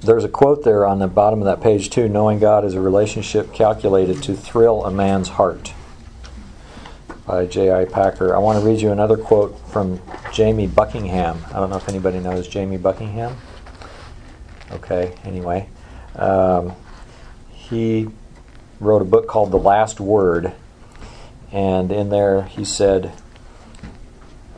there's a quote there on the bottom of that page too. Knowing God is a relationship calculated to thrill a man's heart. By J.I. Packer. I want to read you another quote from Jamie Buckingham. I don't know if anybody knows Jamie Buckingham. Okay, anyway. Um, he wrote a book called The Last Word, and in there he said,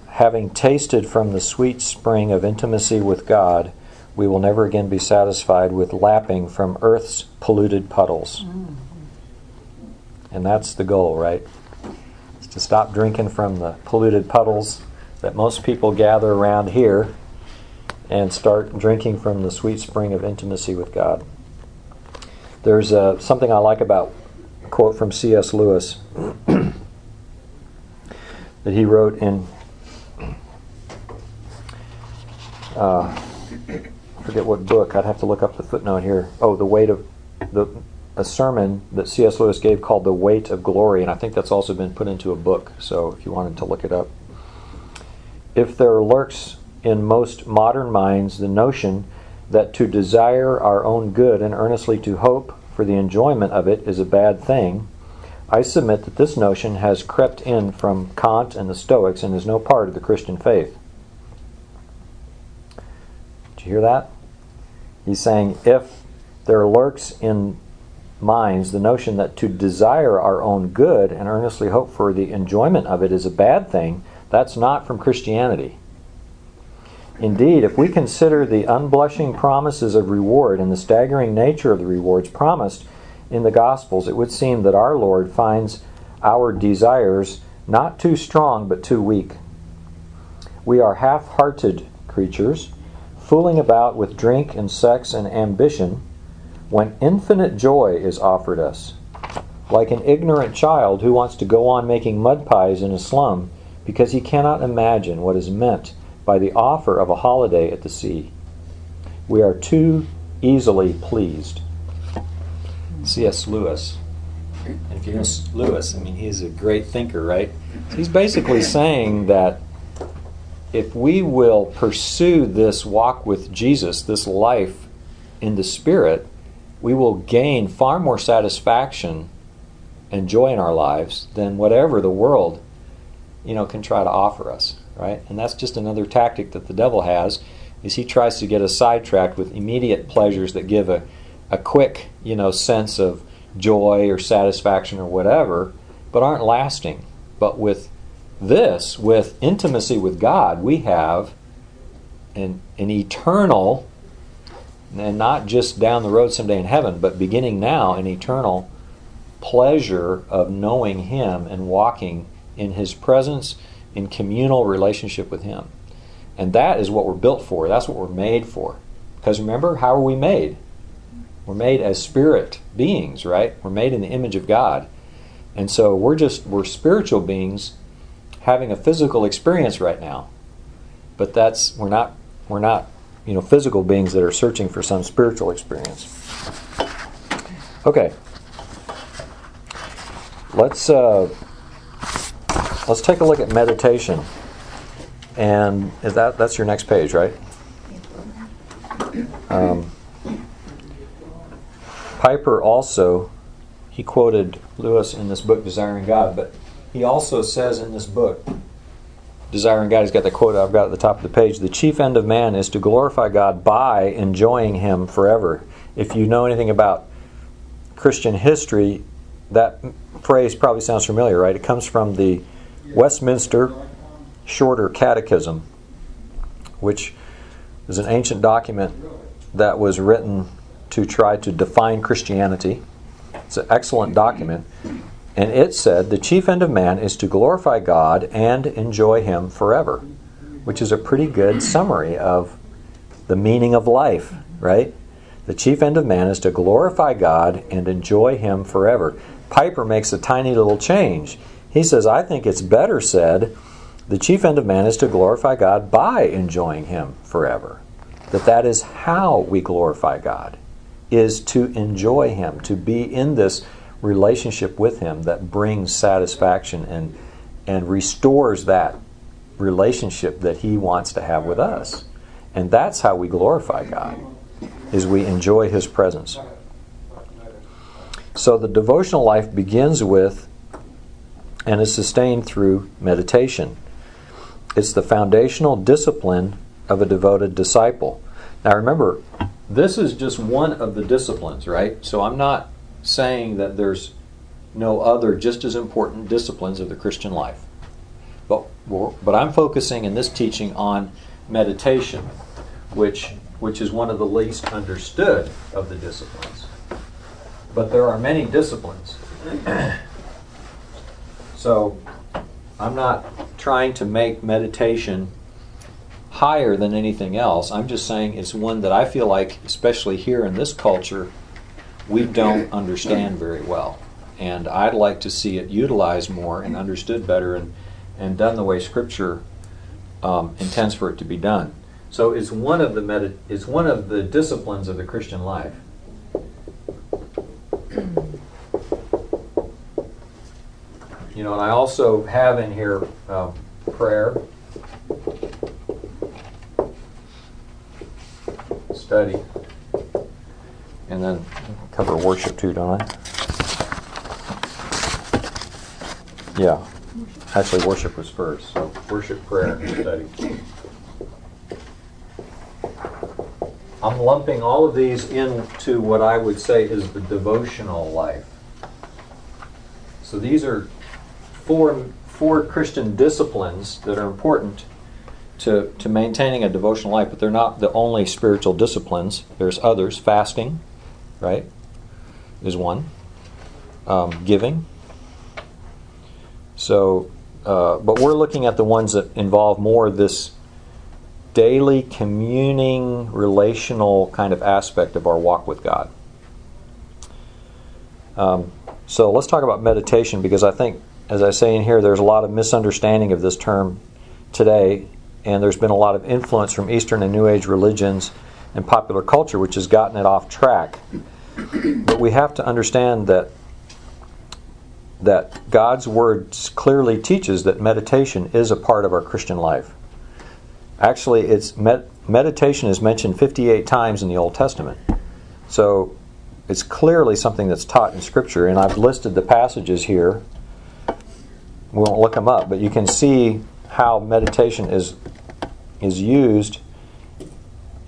Having tasted from the sweet spring of intimacy with God, we will never again be satisfied with lapping from earth's polluted puddles. And that's the goal, right? It's to stop drinking from the polluted puddles that most people gather around here and start drinking from the sweet spring of intimacy with God. There's uh, something I like about a quote from C.S. Lewis that he wrote in. Uh, forget what book. I'd have to look up the footnote here. Oh, the weight of the a sermon that C.S. Lewis gave called "The Weight of Glory," and I think that's also been put into a book. So if you wanted to look it up, if there lurks in most modern minds the notion that to desire our own good and earnestly to hope for the enjoyment of it is a bad thing, I submit that this notion has crept in from Kant and the Stoics and is no part of the Christian faith. Did you hear that? He's saying if there lurks in minds the notion that to desire our own good and earnestly hope for the enjoyment of it is a bad thing, that's not from Christianity. Indeed, if we consider the unblushing promises of reward and the staggering nature of the rewards promised in the Gospels, it would seem that our Lord finds our desires not too strong but too weak. We are half hearted creatures fooling about with drink and sex and ambition when infinite joy is offered us. Like an ignorant child who wants to go on making mud pies in a slum because he cannot imagine what is meant by the offer of a holiday at the sea. We are too easily pleased. C.S. Lewis. And if you know Lewis, I mean, he's a great thinker, right? He's basically saying that if we will pursue this walk with Jesus, this life in the Spirit, we will gain far more satisfaction and joy in our lives than whatever the world, you know, can try to offer us, right? And that's just another tactic that the devil has, is he tries to get us sidetracked with immediate pleasures that give a, a quick, you know, sense of joy or satisfaction or whatever, but aren't lasting. But with this, with intimacy with God, we have an, an eternal, and not just down the road someday in heaven, but beginning now, an eternal pleasure of knowing Him and walking in His presence in communal relationship with Him. And that is what we're built for. That's what we're made for. Because remember, how are we made? We're made as spirit beings, right? We're made in the image of God. And so we're just we're spiritual beings having a physical experience right now. But that's we're not we're not you know physical beings that are searching for some spiritual experience. Okay. Let's uh, let's take a look at meditation. And is that that's your next page, right? Um, Piper also he quoted Lewis in this book, Desiring God, but he also says in this book, Desiring God, he's got the quote I've got at the top of the page the chief end of man is to glorify God by enjoying Him forever. If you know anything about Christian history, that phrase probably sounds familiar, right? It comes from the Westminster Shorter Catechism, which is an ancient document that was written to try to define Christianity. It's an excellent document. And it said, The chief end of man is to glorify God and enjoy Him forever, which is a pretty good summary of the meaning of life, right? The chief end of man is to glorify God and enjoy Him forever. Piper makes a tiny little change. He says, I think it's better said, the chief end of man is to glorify God by enjoying Him forever. That that is how we glorify God, is to enjoy Him, to be in this relationship with Him that brings satisfaction and, and restores that relationship that He wants to have with us. And that's how we glorify God. is we enjoy His presence. So the devotional life begins with and is sustained through meditation. It's the foundational discipline of a devoted disciple. Now remember, this is just one of the disciplines, right? So I'm not saying that there's no other just as important disciplines of the Christian life. But, but I'm focusing in this teaching on meditation, which, which is one of the least understood of the disciplines. But there are many disciplines. so I'm not trying to make meditation higher than anything else. I'm just saying it's one that I feel like, especially here in this culture, we don't understand very well. And I'd like to see it utilized more and understood better and, and done the way Scripture um, intends for it to be done. So it's one of the medit- it's one of the disciplines of the Christian life. You know, and I also have in here um, prayer, study, and then cover worship too, don't I? Yeah. Actually, worship was first. So worship, prayer, study. I'm lumping all of these into what I would say is the devotional life. So these are four, four Christian disciplines that are important to, to maintaining a devotional life, but they're not the only spiritual disciplines. There's others. Fasting, right, is one. Um, giving. So, uh, but we're looking at the ones that involve more this daily communing, relational kind of aspect of our walk with God. Um, so let's talk about meditation because I think, as I say in here, there's a lot of misunderstanding of this term today, and there's been a lot of influence from Eastern and New Age religions and popular culture which has gotten it off track. But we have to understand that that God's Word clearly teaches that meditation is a part of our Christian life. Actually, it's med- meditation is mentioned 58 times in the Old Testament. So it's clearly something that's taught in Scripture, and I've listed the passages here. We won't look them up, but you can see how meditation is is used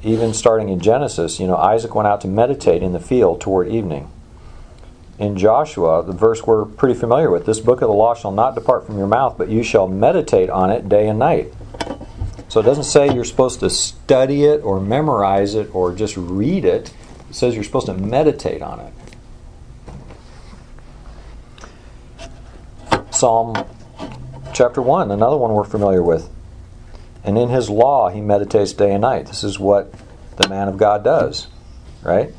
even starting in Genesis. You know, Isaac went out to meditate in the field toward evening in Joshua, the verse we're pretty familiar with this book of the law shall not depart from your mouth, but you shall meditate on it day and night. So it doesn't say you're supposed to study it or memorize it or just read it. It says you're supposed to meditate on it. Psalm chapter 1, another one we're familiar with. And in his law he meditates day and night. This is what the man of God does, right?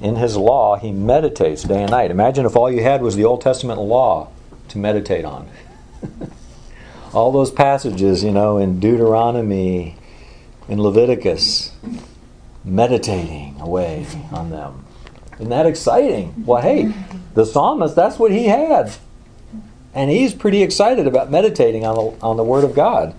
in his law, he meditates day and night. Imagine if all you had was the Old Testament law to meditate on. all those passages, you know, in Deuteronomy, in Leviticus, meditating away on them. Isn't that exciting? Well, hey, the psalmist, that's what he had. And he's pretty excited about meditating on the, on the Word of God.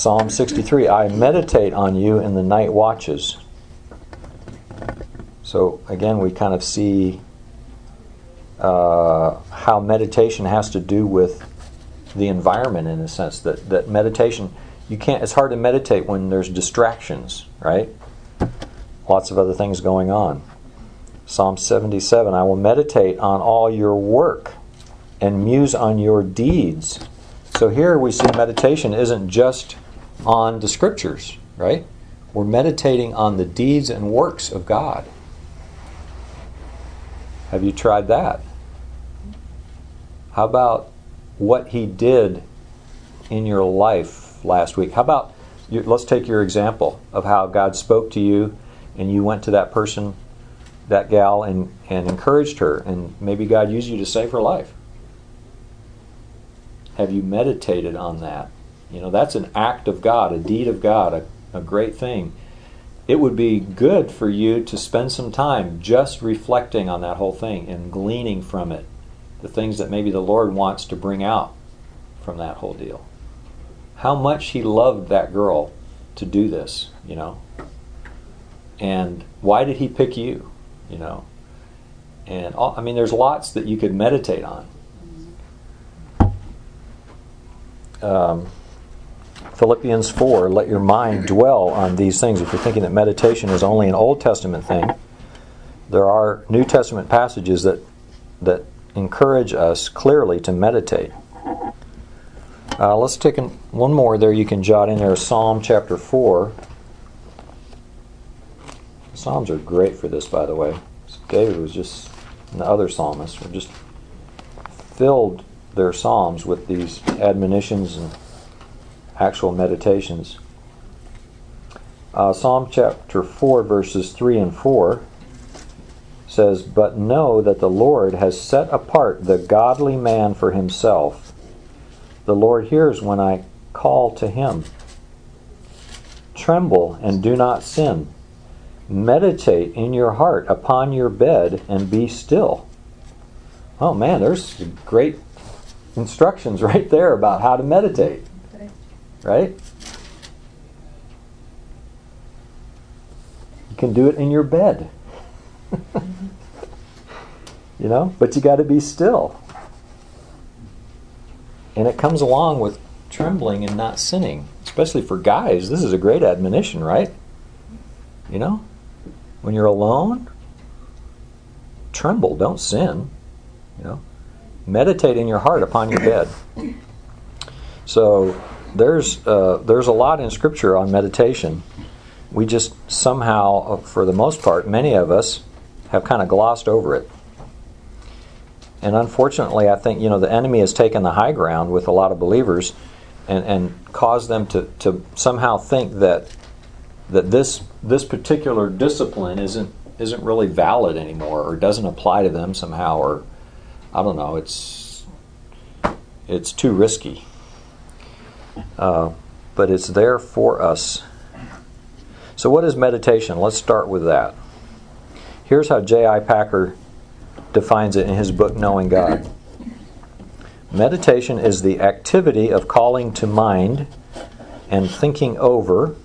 Psalm 63 I meditate on you in the night watches. So, again, we kind of see uh, how meditation has to do with the environment in a sense that, that meditation you can't it's hard to meditate when there's distractions right? Lots of other things going on. Psalm 77 i will meditate on all your work and muse on your deeds. So here we see meditation isn't just on the scriptures, right? We're meditating on the deeds and works of God. Have you tried that? How about what He did in your life last week? How about, let's take your example of how God spoke to you and you went to that person, that gal, and, and encouraged her, and maybe God used you to save her life. Have you meditated on that? You know, that's an act of God, a deed of God, a, a great thing. It would be good for you to spend some time just reflecting on that whole thing and gleaning from it the things that maybe the Lord wants to bring out from that whole deal. How much He loved that girl to do this, you know? And why did he pick you, you know? And all, I mean, there's lots that you could meditate on. Um, Philippians 4, let your mind dwell on these things. If you're thinking that meditation is only an Old Testament thing, there are New Testament passages that, that encourage us clearly to meditate. Uh, let's take an, one more there you can jot in there Psalm chapter 4. Psalms are great for this, by the way. David was just, and the other psalmists were just filled their psalms with these admonitions and actual meditations. Uh, Psalm chapter 4, verses 3 and 4 says, But know that the Lord has set apart the godly man for himself. The Lord hears when I call to him. Tremble and do not sin. Meditate in your heart upon your bed and be still. Oh man, there's great instructions right there about how to meditate right? You can do it in your bed. you know, but you got to be still. And it comes along with trembling and not sinning. Especially for guys, this is a great admonition, right? You know, when you're alone, tremble, don't sin. You know, meditate in your heart upon your bed. So there's uh, there's a lot in Scripture on meditation. We just somehow, uh, for the most part, many of us have kind of glossed over it. And unfortunately, I think you know the enemy has taken the high ground with a lot of believers, and, and caused them to, to somehow think that that this this particular discipline isn't isn't really valid anymore, or doesn't apply to them somehow, or I don't know. It's it's too risky. Uh, but it's there for us. So, what is meditation? Let's start with that. Here's how J.I. Packer defines it in his book, Knowing God. Meditation is the activity of calling to mind and thinking over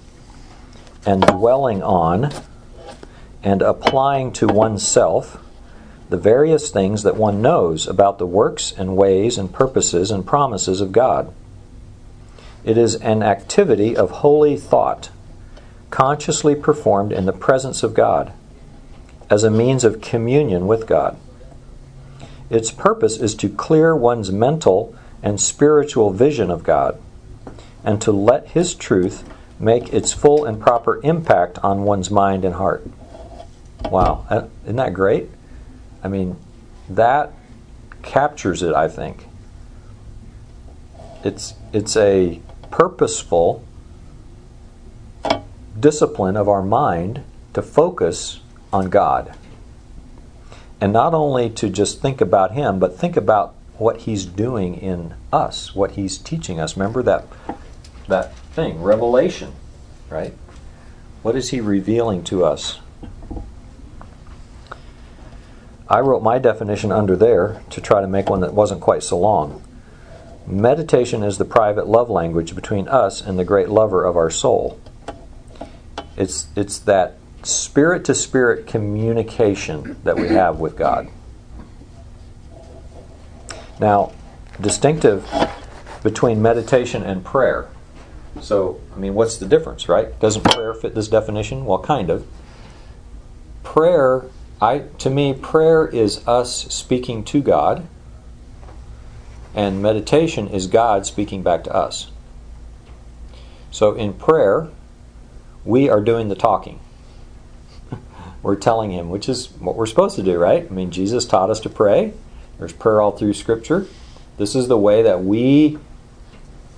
and dwelling on and applying to oneself the various things that one knows about the works and ways and purposes and promises of God. It is an activity of holy thought, consciously performed in the presence of God, as a means of communion with God. Its purpose is to clear one's mental and spiritual vision of God, and to let His truth make its full and proper impact on one's mind and heart. Wow, uh, isn't that great? I mean, that captures it, I think. It's, it's a purposeful discipline of our mind to focus on God. And not only to just think about Him, but think about what He's doing in us, what He's teaching us. Remember that, that thing, revelation, right? What is He revealing to us? I wrote my definition under there to try to make one that wasn't quite so long. Meditation is the private love language between us and the great lover of our soul. It's, it's that spirit to spirit communication that we have with God. Now, distinctive between meditation and prayer. So, I mean, what's the difference, right? Doesn't prayer fit this definition? Well, kind of. Prayer, I to me, prayer is us speaking to God and meditation is God speaking back to us. So in prayer, we are doing the talking. we're telling Him, which is what we're supposed to do, right? I mean, Jesus taught us to pray. There's prayer all through Scripture. This is the way that we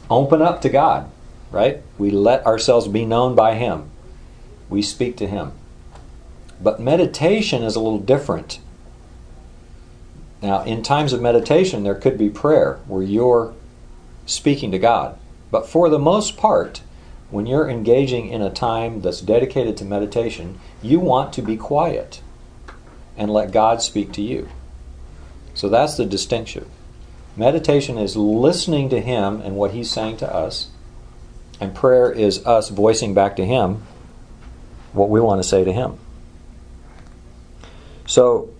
open up to God, right? We let ourselves be known by Him. We speak to Him. But meditation is a little different. Now, in times of meditation, there could be prayer where you're speaking to God. But for the most part, when you're engaging in a time that's dedicated to meditation, you want to be quiet and let God speak to you. So that's the distinction. Meditation is listening to Him and what He's saying to us, And prayer is us voicing back to Him what we want to say to Him. So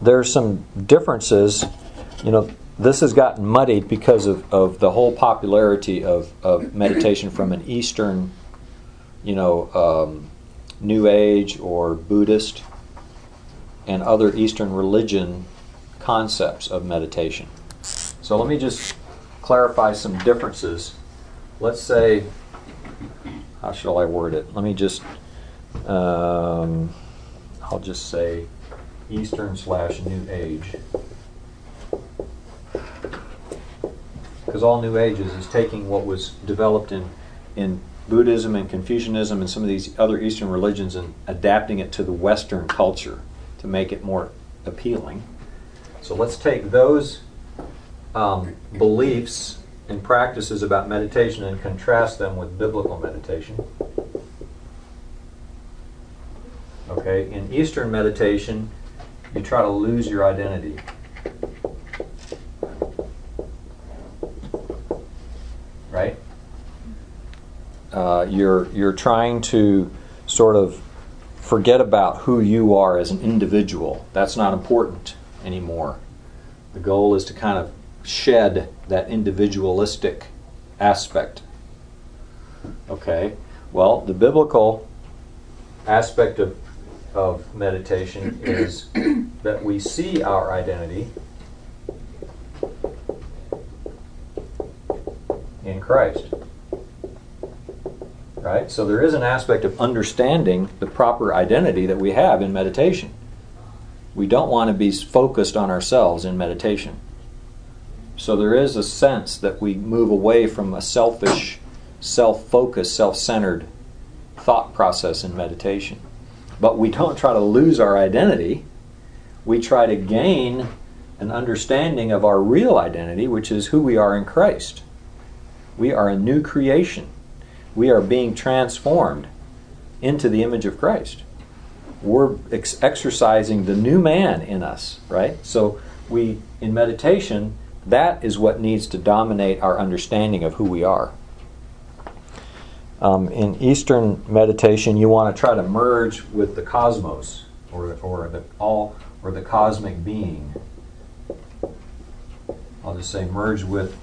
there's some differences. You know, this has gotten muddied because of, of the whole popularity of, of meditation from an Eastern, you know, um, New Age or Buddhist and other Eastern religion concepts of meditation. So let me just clarify some differences. Let's say, how shall I word it? Let me just, um, I'll just say Eastern slash New Age. Because all New Ages is taking what was developed in, in Buddhism and Confucianism and some of these other Eastern religions and adapting it to the Western culture to make it more appealing. So let's take those um, beliefs and practices about meditation and contrast them with biblical meditation. Okay, in Eastern meditation, you try to lose your identity. Right? Uh, you're you're trying to sort of forget about who you are as an individual. That's not important anymore. The goal is to kind of shed that individualistic aspect. Okay? Well, the biblical aspect of, of meditation is that we see our identity in Christ. Right? So there is an aspect of understanding the proper identity that we have in meditation. We don't want to be focused on ourselves in meditation. So there is a sense that we move away from a selfish, self focused, self centered thought process in meditation. But we don't try to lose our identity. We try to gain an understanding of our real identity, which is who we are in Christ. We are a new creation we are being transformed into the image of Christ. We're ex- exercising the new man in us, right? So we in meditation, that is what needs to dominate our understanding of who we are. Um, in Eastern meditation, you want to try to merge with the cosmos, or, or the all, or the cosmic being. I'll just say merge with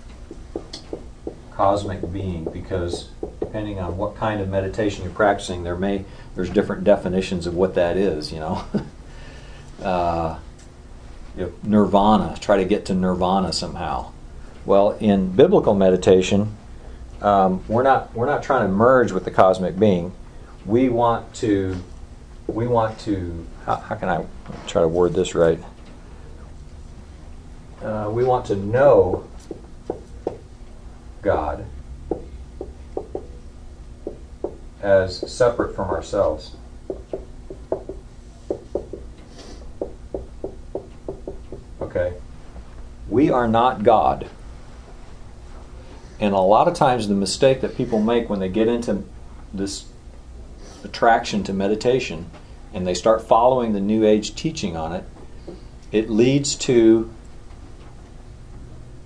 cosmic being because depending on what kind of meditation you're practicing, there may there's different definitions of what that is. You know, uh, you know, nirvana. Try to get to nirvana somehow. Well, in biblical meditation, um, we're not we're not trying to merge with the cosmic being. We want to we want to how, how can I try to word this right? Uh, we want to know God as separate from ourselves. Okay? We are not God. And a lot of times, the mistake that people make when they get into this attraction to meditation and they start following the New Age teaching on it, it leads to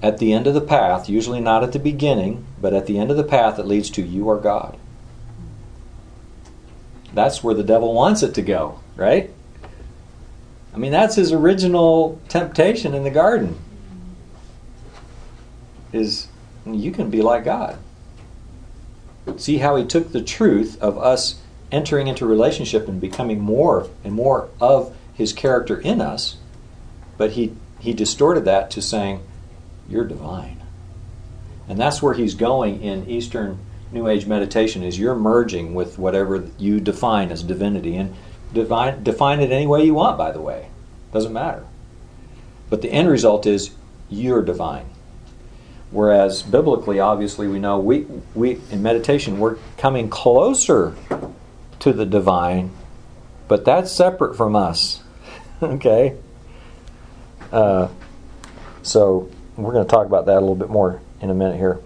at the end of the path, usually not at the beginning, but at the end of the path, it leads to you are God. That's where the devil wants it to go, right? I mean, that's his original temptation in the garden. Is you can be like God. See how he took the truth of us entering into relationship and becoming more and more of his character in us, but he he distorted that to saying, you're divine. And that's where he's going in Eastern New Age meditation is you're merging with whatever you define as divinity. And define, define it any way you want, by the way. Doesn't matter. But the end result is you're divine. Whereas biblically, obviously, we know we, we in meditation we're coming closer to the divine, but that's separate from us. okay? Uh, so we're going to talk about that a little bit more in a minute here.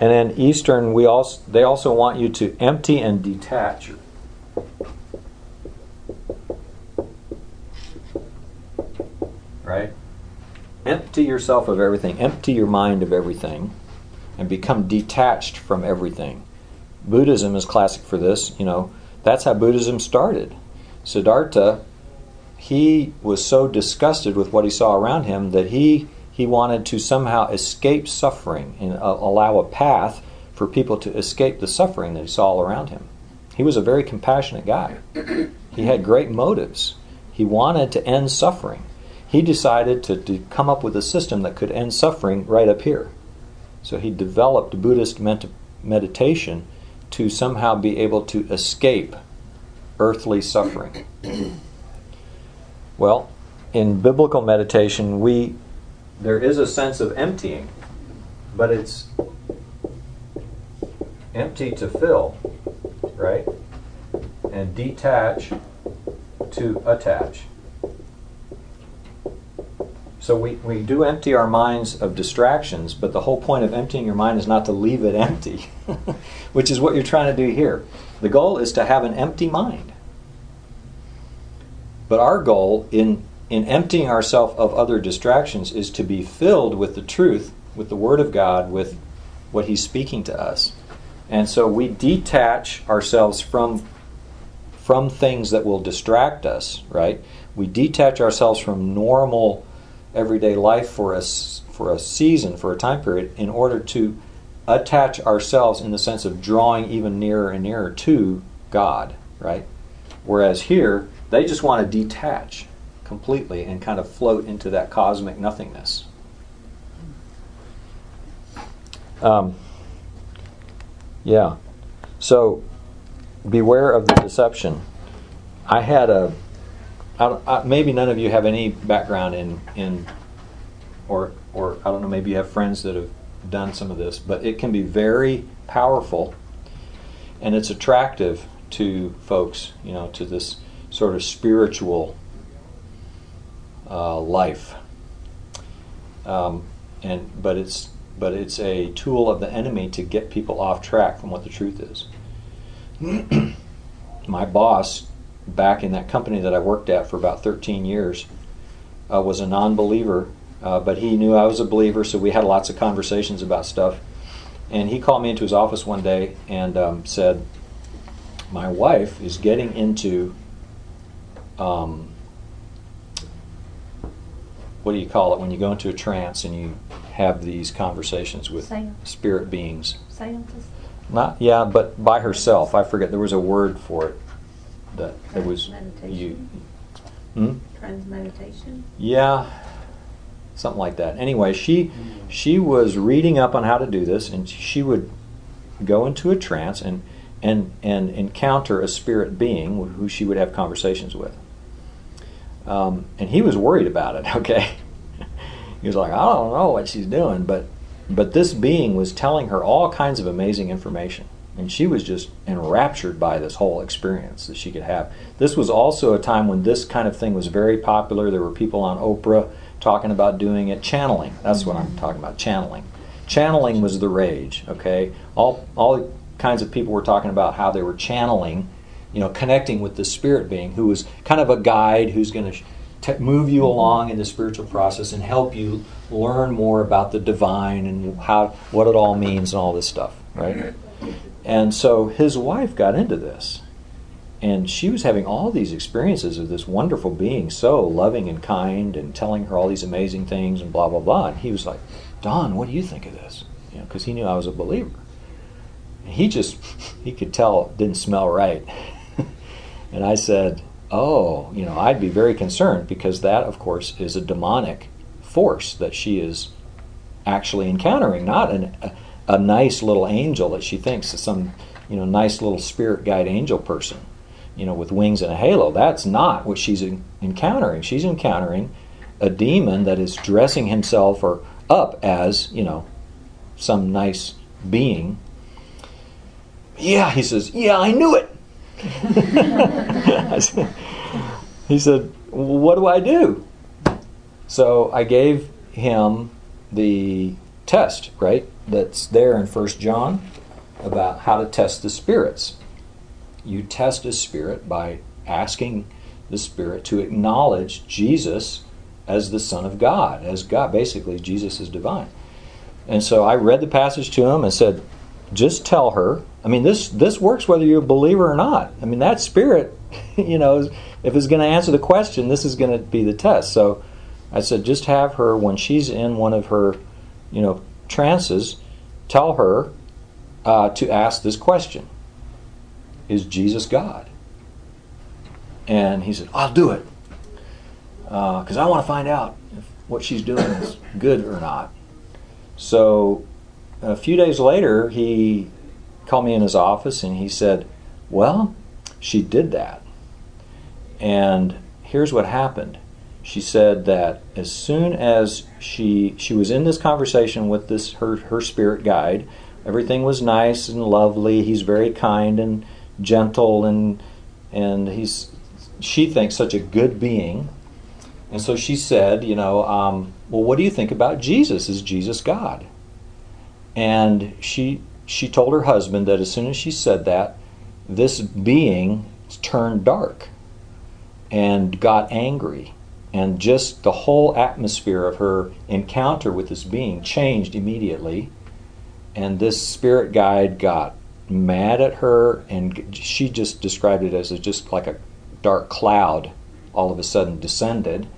And then Eastern, we also they also want you to empty and detach. Right? Empty yourself of everything. Empty your mind of everything and become detached from everything. Buddhism is classic for this. You know, that's how Buddhism started. Siddhartha, he was so disgusted with what he saw around him that he he wanted to somehow escape suffering and uh, allow a path for people to escape the suffering that he saw all around him. He was a very compassionate guy. He had great motives. He wanted to end suffering. He decided to, to come up with a system that could end suffering right up here. So he developed Buddhist meditation to somehow be able to escape earthly suffering. well, in biblical meditation, we there is a sense of emptying, but it's empty to fill, right? And detach to attach. So we, we do empty our minds of distractions, but the whole point of emptying your mind is not to leave it empty, which is what you're trying to do here. The goal is to have an empty mind. But our goal in, in emptying ourselves of other distractions is to be filled with the truth, with the Word of God, with what He's speaking to us. And so we detach ourselves from from things that will distract us, right? We detach ourselves from normal everyday life for a, for a season, for a time period, in order to attach ourselves in the sense of drawing even nearer and nearer to God, right? Whereas here, they just want to detach completely and kind of float into that cosmic nothingness. Um, yeah. So beware of the deception. I had a I, I, maybe none of you have any background in in or or I don't know maybe you have friends that have done some of this, but it can be very powerful and it's attractive to folks, you know, to this sort of spiritual uh, life. Um, and but it's but it's a tool of the enemy to get people off track from what the truth is. My boss back in that company that I worked at for about 13 years uh, was a non believer, uh, but he knew I was a believer, so we had lots of conversations about stuff. And he called me into his office one day and um, said, My wife is getting into, um, what do you call it, when you go into a trance and you have these conversations with Seance. spirit beings? Seances. Not, yeah, but by herself. I forget, there was a word for it that it was you. Hmm? meditation. Yeah, something like that. Anyway, she she was reading up on how to do this, and she would go into a trance and and and encounter a spirit being who she would have conversations with. Um, and he was worried about it. Okay, he was like, I don't know what she's doing, but but this being was telling her all kinds of amazing information. And she was just enraptured by this whole experience that she could have. This was also a time when this kind of thing was very popular. There were people on Oprah talking about doing it. Channeling, that's what I'm talking about, channeling. Channeling was the rage, okay? All, all kinds of people were talking about how they were channeling, you know, connecting with the spirit being who was kind of a guide who's going to move you along in the spiritual process and help you learn more about the divine and how what it all means and all this stuff, right? And so his wife got into this. And she was having all these experiences of this wonderful being, so loving and kind, and telling her all these amazing things, and blah, blah, blah. And he was like, Don, what do you think of this? You know, because he knew I was a believer. And he just, he could tell it didn't smell right. and I said, Oh, you know, I'd be very concerned because that, of course, is a demonic force that she is actually encountering, not an, a, a nice little angel that she thinks is some you know nice little spirit guide angel person you know with wings and a halo. That's not what she's encountering. She's encountering a demon that is dressing himself or up as you know some nice being. Yeah he says yeah i knew it. He said what do i do? So i gave him the test right that's there in First John about how to test the spirits. You test a spirit by asking the spirit to acknowledge Jesus as the Son of God, as God. Basically, Jesus is divine. And so I read the passage to him and said, just tell her. I mean, this this works whether you're a believer or not. I mean, that spirit, you know, if it's going to answer the question, this is going to be the test. So I said, just have her when she's in one of her, you know, trances, tell her uh, to ask this question: Is Jesus God? And he said, I'll do it because uh, I want to find out if what she's doing is good or not. So a few days later, he called me in his office and he said, Well, she did that. And here's what happened. She said that as soon as she she was in this conversation with this her her spirit guide, everything was nice and lovely. He's very kind and gentle and and he's she thinks such a good being. And so she said, you know, um, well, what do you think about Jesus? Is Jesus God? And she she told her husband that as soon as she said that, this being turned dark and got angry. And just the whole atmosphere of her encounter with this being changed immediately. And this spirit guide got mad at her, and she just described it as a, just like a dark cloud all of a sudden descended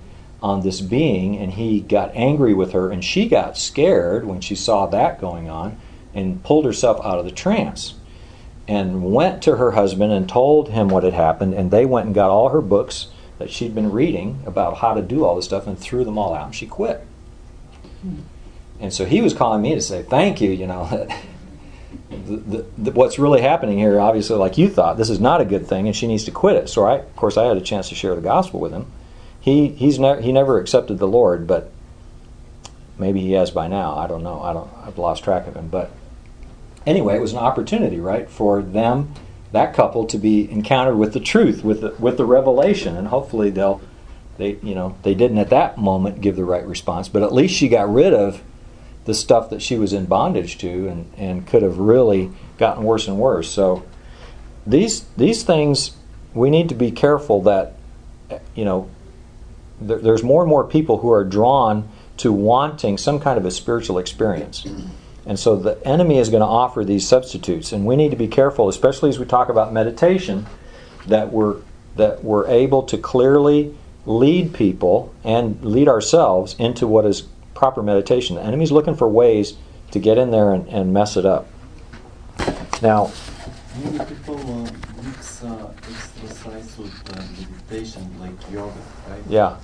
on this being, and he got angry with her, and she got scared when she saw that going on and pulled herself out of the trance and went to her husband and told him what had happened, and they went and got all her books that she'd been reading about how to do all this stuff and threw them all out, and she quit. Hmm. And so he was calling me to say, Thank you, you know. the, the, the, what's really happening here, obviously, like you thought, this is not a good thing, and she needs to quit it. So, I, of course, I had a chance to share the gospel with him. He he's ne- he never accepted the Lord, but maybe he has by now. I don't know. I don't. I've lost track of him. But anyway, it was an opportunity, right, for them, that couple, to be encountered with the truth, with the, with the revelation, and hopefully they'll they you know they didn't at that moment give the right response, but at least she got rid of the stuff that she was in bondage to and, and could have really gotten worse and worse. So these these things we need to be careful that you know there, there's more and more people who are drawn to wanting some kind of a spiritual experience. And so the enemy is going to offer these substitutes and we need to be careful especially as we talk about meditation that we're that we're able to clearly lead people and lead ourselves into what is proper meditation. The enemy's looking for ways to get in there and, and mess it up. Now, many people uh, mix uh, exercise with uh, meditation, like yoga, right? Yeah.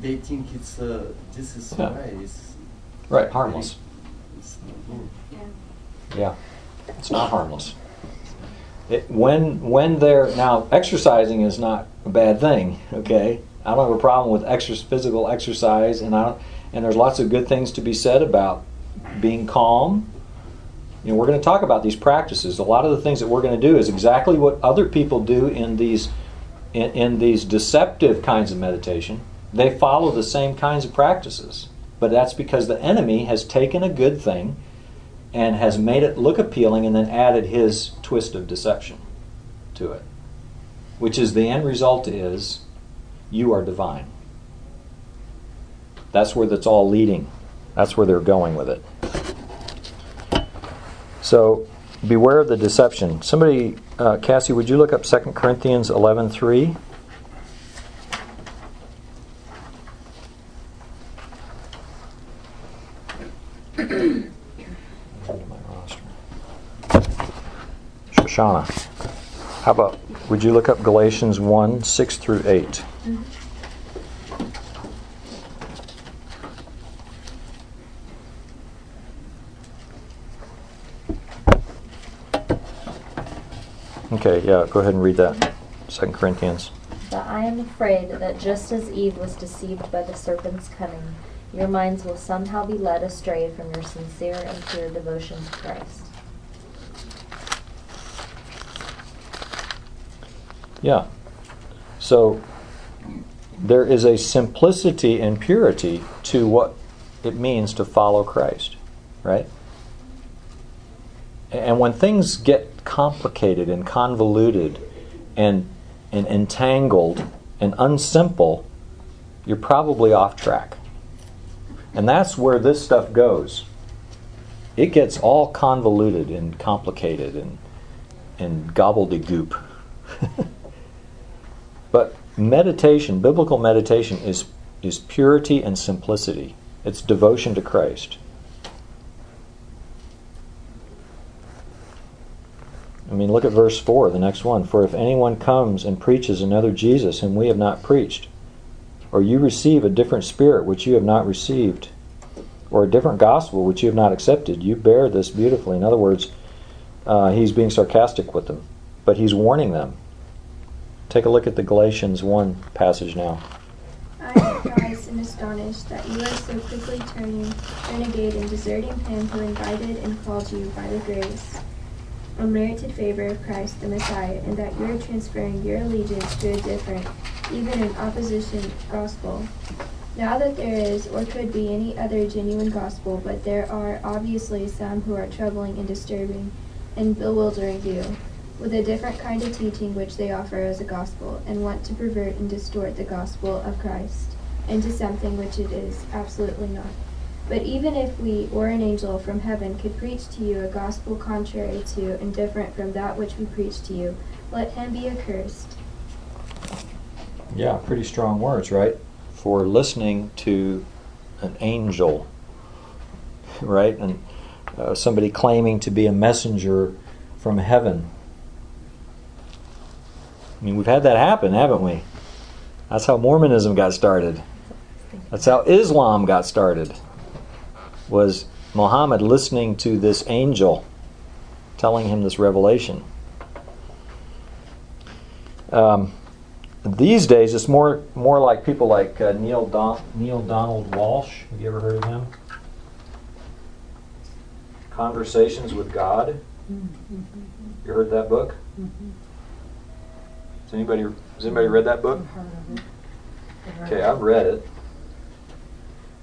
They think it's uh, this is yeah. right. It's right, harmless. Yeah. it's not harmless. It, when when they're now exercising is not a bad thing. Okay, I don't have a problem with exercise, physical exercise, and I and there's lots of good things to be said about being calm. You know, we're going to talk about these practices. A lot of the things that we're going to do is exactly what other people do in these in, in these deceptive kinds of meditation. They follow the same kinds of practices, but that's because the enemy has taken a good thing and has made it look appealing, and then added his twist of deception to it, which is the end result is you are divine. That's where that's all leading. That's where they're going with it. So beware of the deception. Somebody, uh, Cassie, would you look up 2 Corinthians 11.3? Shoshana. How about, would you look up Galatians 1 6 through 8? Okay, yeah, go ahead and read that. Second Corinthians. But I am afraid that just as Eve was deceived by the serpent's cunning, your minds will somehow be led astray from your sincere and pure devotion to Christ. Yeah. So there is a simplicity and purity to what it means to follow Christ, right? And when things get complicated and convoluted and, and entangled and unsimple, you're probably off track. And that's where this stuff goes. it gets all convoluted and complicated and and gobbledygook. meditation, biblical meditation, is is purity and simplicity. It's devotion to Christ. I mean, look at verse 4, the next one. For if anyone comes and preaches another Jesus whom we have not preached, or you receive a different spirit which you have not received, or a different gospel which you have not accepted, you bear this beautifully. In other words, uh, he's being sarcastic with them, but he's warning them. Take a look at the Galatians 1 passage now. I am surprised and astonished that you are so quickly turning renegade and deserting him who invited and called you by the grace unmerited favor of Christ the Messiah, and that you are transferring your allegiance to a different, even an opposition gospel. Now that there is, or could be, any other genuine gospel, but there are obviously some who are troubling and disturbing and bewildering you with a different kind of teaching which they offer as a gospel, and want to pervert and distort the gospel of Christ into something which it is absolutely not. But even if we or an angel from heaven could preach to you a gospel contrary to and different from that which we preach to you, let him be accursed. Yeah, pretty strong words, right? For listening to an angel, right? And uh, somebody claiming to be a messenger from heaven. I mean, we've had that happen, haven't we? That's how Mormonism got started. That's how Islam got started was Muhammad listening to this angel telling him this revelation. Um, these days, it's more more like people like uh, Neale Don- Neale Donald Walsch. Have you ever heard of him? Conversations with God. You heard that book? Has anybody has anybody read that book? Okay, I've read it.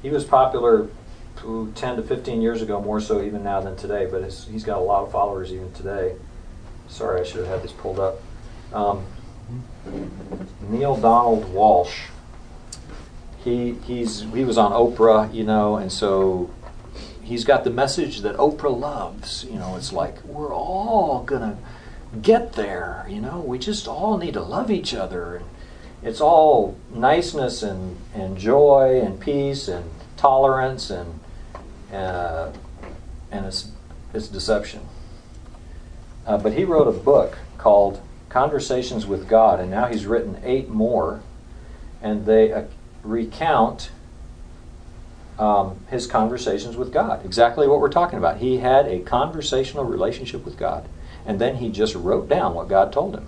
He was popular 10 to 15 years ago, more so even now than today, but he's got a lot of followers even today. Sorry, I should have had this pulled up. Um, Neale Donald Walsch. He he's he was on Oprah, you know, and so he's got the message that Oprah loves. You know, it's like we're all gonna get there. You know, we just all need to love each other. It's all niceness and and joy and peace and tolerance and uh, and it's, it's deception. Uh, but he wrote a book called Conversations with God, and now he's written eight more, and they uh, recount um, his conversations with God. Exactly what we're talking about. He had a conversational relationship with God, and then he just wrote down what God told him.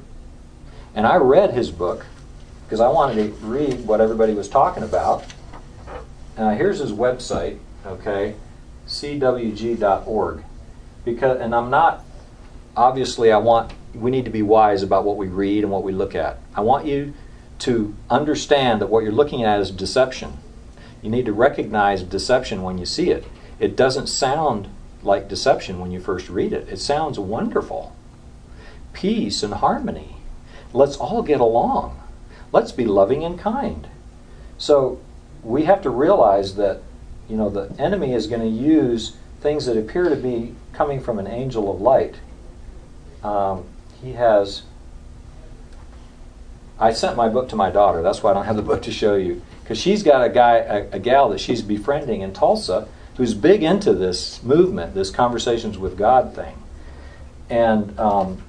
And I read his book because I wanted to read what everybody was talking about. Uh, here's his website, okay? cwg.org. Because, and I'm not, obviously, I want, we need to be wise about what we read and what we look at. I want you to understand that what you're looking at is deception. You need to recognize deception when you see it. It doesn't sound like deception when you first read it, it sounds wonderful. Peace and harmony. Let's all get along. Let's be loving and kind. So we have to realize that you know, the enemy is going to use things that appear to be coming from an angel of light. Um, he has. I sent my book to my daughter. That's why I don't have the book to show you. Because she's got a guy, a, a, gal that she's befriending in Tulsa who's big into this movement, this conversations with God thing. And um,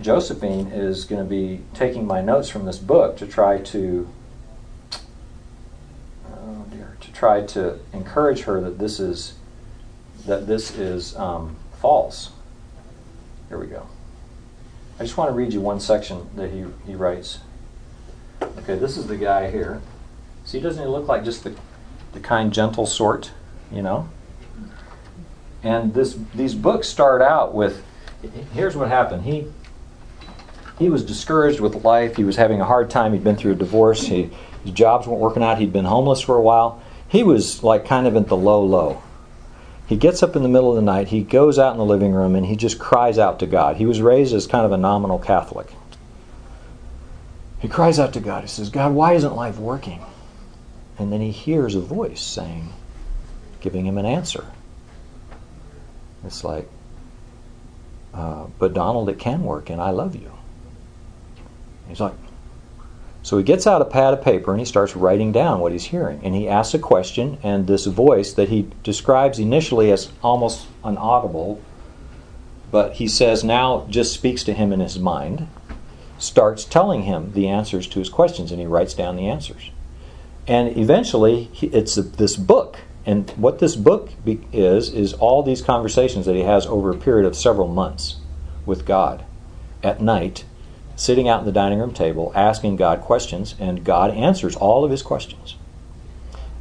Josephine is going to be taking my notes from this book to try to tried to encourage her that this is that this is um, false. Here we go. I just want to read you one section that he, he writes. Okay, this is the guy here. See, doesn't he look like just the, the kind, gentle sort, you know? And this these books start out with here's what happened. He he was discouraged with life. He was having a hard time. He'd been through a divorce. He, his jobs weren't working out. He'd been homeless for a while he was like kind of at the low low. He gets up in the middle of the night, he goes out in the living room, and he just cries out to God. He was raised as kind of a nominal Catholic. He cries out to God. He says, God, why isn't life working? And then he hears a voice saying, giving him an answer. It's like, uh, but Donald, it can work, and I love you. He's like, so he gets out a pad of paper and he starts writing down what he's hearing. And he asks a question, and this voice that he describes initially as almost inaudible, but he says now just speaks to him in his mind, starts telling him the answers to his questions, and he writes down the answers. And eventually, it's this book. And what this book is, is all these conversations that he has over a period of several months with God at night sitting out in the dining room table asking God questions, and God answers all of his questions.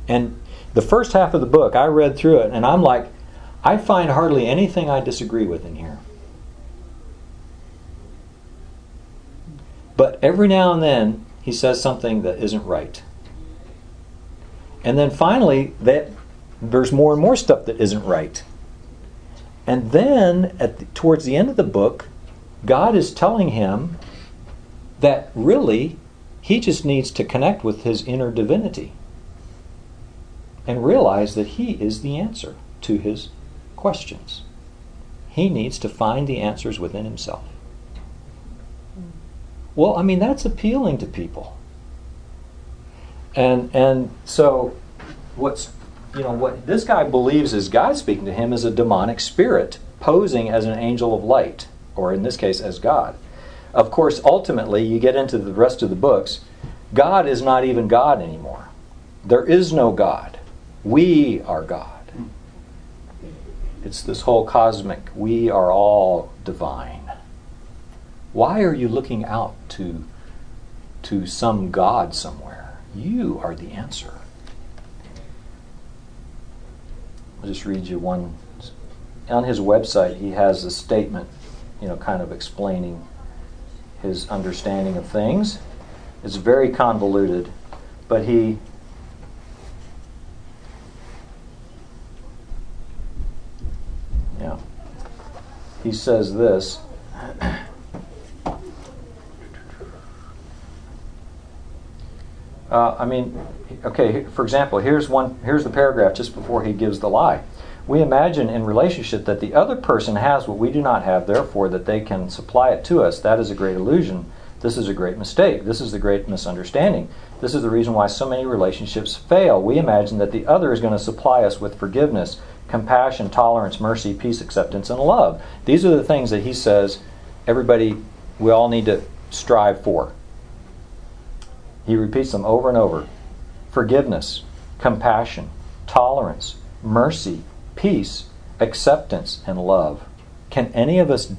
And the first half of the book, I read through it, and I'm like, I find hardly anything I disagree with in here. But every now and then, he says something that isn't right. And then finally, that there's more and more stuff that isn't right. And then, at the, towards the end of the book, God is telling him that really he just needs to connect with his inner divinity and realize that he is the answer to his questions. He needs to find the answers within himself. Well, I mean that's appealing to people. And and so what's you know what this guy believes is God speaking to him is a demonic spirit posing as an angel of light or in this case as God. Of course, ultimately, you get into the rest of the books, God is not even God anymore. There is no God. We are God. It's this whole cosmic, we are all divine. Why are you looking out to, to some God somewhere? You are the answer. I'll just read you one. On his website, he has a statement, you know, kind of explaining his understanding of things. It's very convoluted, but he yeah. He says this Uh, I mean, okay. For example, here's one. Here's the paragraph just before he gives the lie. We imagine in relationship that the other person has what we do not have, therefore, that they can supply it to us. That is a great illusion. This is a great mistake. This is the great misunderstanding. This is the reason why so many relationships fail. We imagine that the other is going to supply us with forgiveness, compassion, tolerance, mercy, peace, acceptance, and love. These are the things that he says everybody, we all need to strive for. He repeats them over and over forgiveness, compassion, tolerance, mercy, peace, acceptance, and love. Can any of us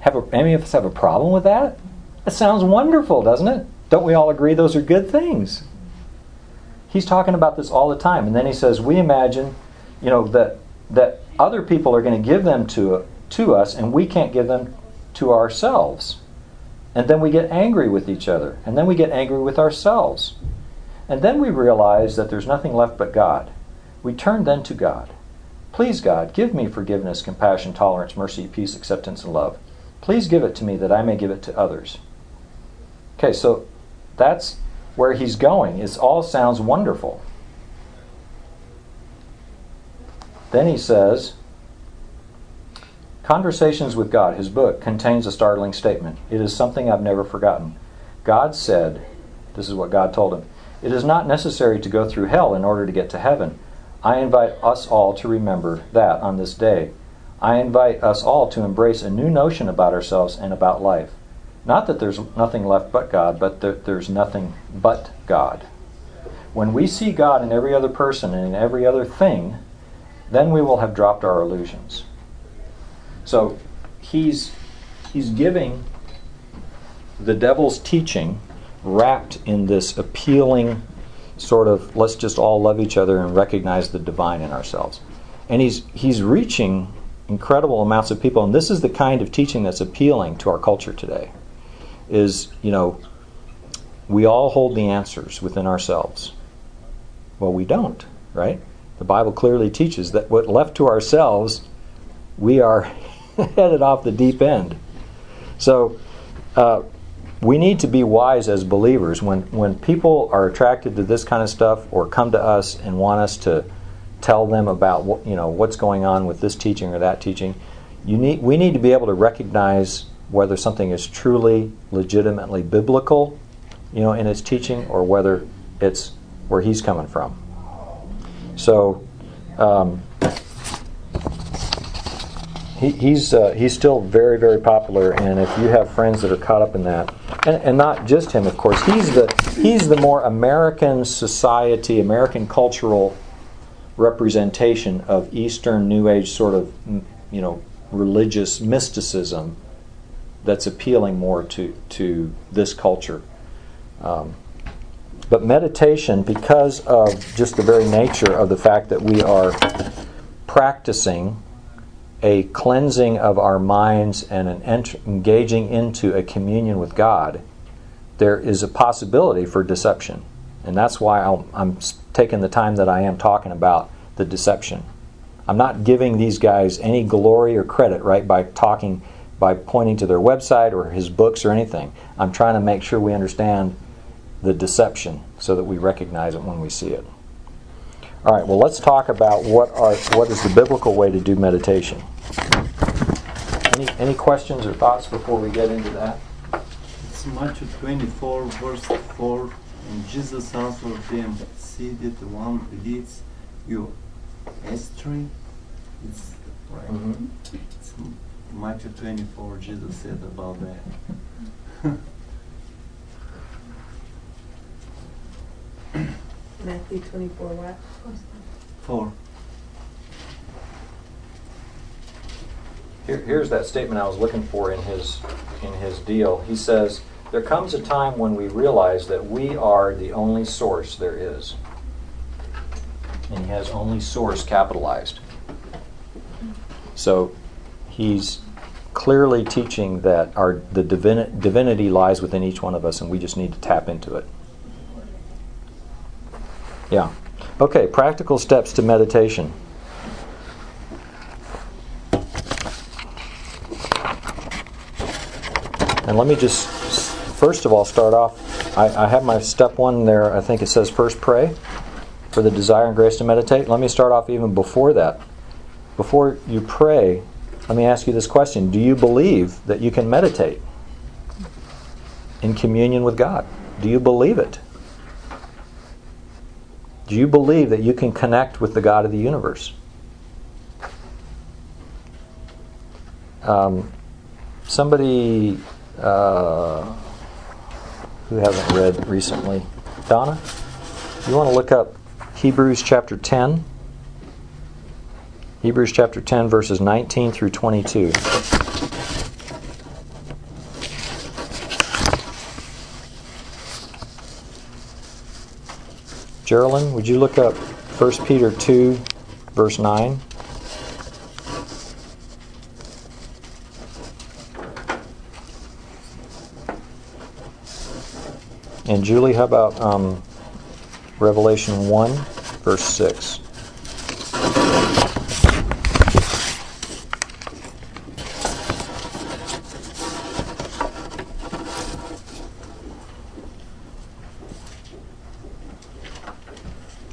have a, any of us have a problem with that? That sounds wonderful, doesn't it? Don't we all agree those are good things? He's talking about this all the time, and then he says, "We imagine, you know, that that other people are going to give them to to us, and we can't give them to ourselves." And then we get angry with each other, and then we get angry with ourselves. And then we realize that there's nothing left but God. We turn then to God. Please, God, give me forgiveness, compassion, tolerance, mercy, peace, acceptance, and love. Please give it to me that I may give it to others. Okay, so that's where he's going. It all sounds wonderful. Then he says, Conversations with God, his book, contains a startling statement. It is something I've never forgotten. God said, This is what God told him, it is not necessary to go through hell in order to get to heaven. I invite us all to remember that on this day. I invite us all to embrace a new notion about ourselves and about life. Not that there's nothing left but God, but that there's nothing but God. When we see God in every other person and in every other thing, then we will have dropped our illusions. So he's he's giving the devil's teaching wrapped in this appealing sort of let's just all love each other and recognize the divine in ourselves. And he's he's reaching incredible amounts of people and this is the kind of teaching that's appealing to our culture today. Is, you know, we all hold the answers within ourselves. Well, we don't, right? The Bible clearly teaches that what left to ourselves, we are headed off the deep end. So, uh, we need to be wise as believers when when people are attracted to this kind of stuff or come to us and want us to tell them about what you know what's going on with this teaching or that teaching. You need we need to be able to recognize whether something is truly legitimately biblical, you know, in its teaching or whether it's where he's coming from. So um, he, he's uh, he's still very very popular, and if you have friends that are caught up in that, and, and not just him, of course, he's the he's the more American society, American cultural representation of Eastern New Age sort of you know religious mysticism that's appealing more to to this culture. Um, but meditation, because of just the very nature of the fact that we are practicing a cleansing of our minds and an ent- engaging into a communion with God, there is a possibility for deception. And that's why i am taking the time that I am talking about the deception. I'm not giving these guys any glory or credit, right, by talking, by pointing to their website or his books or anything. I'm trying to make sure we understand the deception so that we recognize it when we see it. All right, well, let's talk about what are what is the biblical way to do meditation. Any any questions or thoughts before we get into that? It's Matthew 24, verse 4. And Jesus answered them, See that the one leads you astray. It's right. Mm-hmm. It's Matthew 24, Jesus said about that. Matthew 24, what? 4. Here, here's that statement I was looking for in his in his deal. He says, "There comes a time when we realize that we are the only source there is." And he has only source capitalized. So he's clearly teaching that our the divini- divinity lies within each one of us and we just need to tap into it. Yeah. Okay, practical steps to meditation. And let me just, first of all, start off. I, I, have my step one there. I think it says first pray for the desire and grace to meditate. Let me start off even before that. Before you pray, let me ask you this question Do you believe that you can meditate in communion with God? Do you believe it? Do you believe that you can connect with the God of the universe? Um, somebody uh, who hasn't read recently, Donna, you want to look up Hebrews chapter 10? Hebrews chapter 10, verses 19 through 22. Geraldine, would you look up 1 Peter 2, verse 9? And Julie, how about um, Revelation 1, verse 6?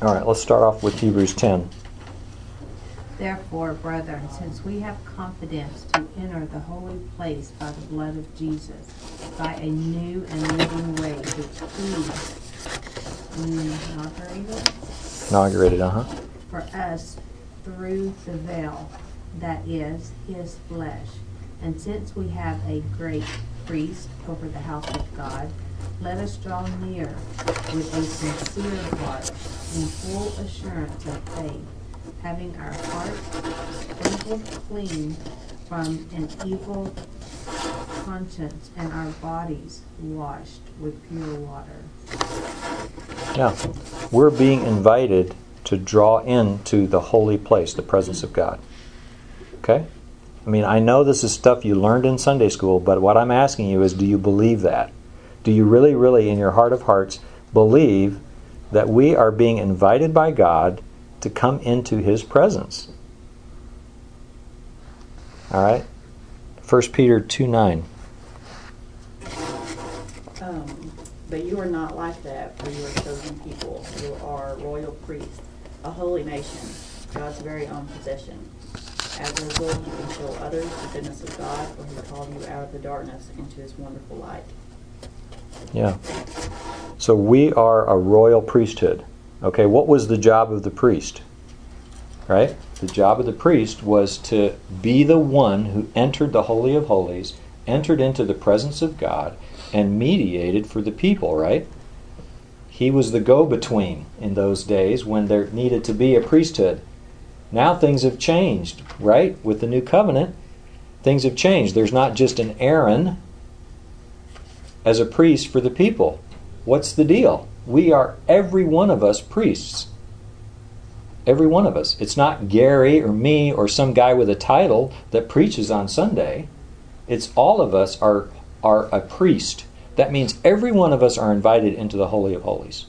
All right, let's start off with Hebrews 10. Therefore, brethren, since we have confidence to enter the holy place by the blood of Jesus, by a new and living way which he inaugurated, Inaugurated, uh huh. for us through the veil that is his flesh. And since we have a great priest over the house of God, let us draw near with a sincere heart in full assurance of faith, having our hearts sprinkled clean from an evil conscience and our bodies washed with pure water. Yeah. We're being invited to draw into the holy place, the presence of God. Okay? I mean, I know this is stuff you learned in Sunday school, but what I'm asking you is do you believe that? Do you really, really, in your heart of hearts, believe that we are being invited by God to come into His presence? All right? 1 Peter 2 9. Um, but you are not like that, for you are chosen people. You are royal priests, a holy nation, God's very own possession. As a result, you can show others the goodness of God, for He called you out of the darkness into His wonderful light. Yeah. So we are a royal priesthood. Okay, what was the job of the priest? Right? The job of the priest was to be the one who entered the Holy of Holies, entered into the presence of God, and mediated for the people, right? He was the go between in those days when there needed to be a priesthood. Now things have changed, right? With the new covenant, things have changed. There's not just an Aaron as a priest for the people. What's the deal? We are, every one of us, priests. Every one of us. It's not Gary or me or some guy with a title that preaches on Sunday. It's all of us are, are a priest. That means every one of us are invited into the Holy of Holies.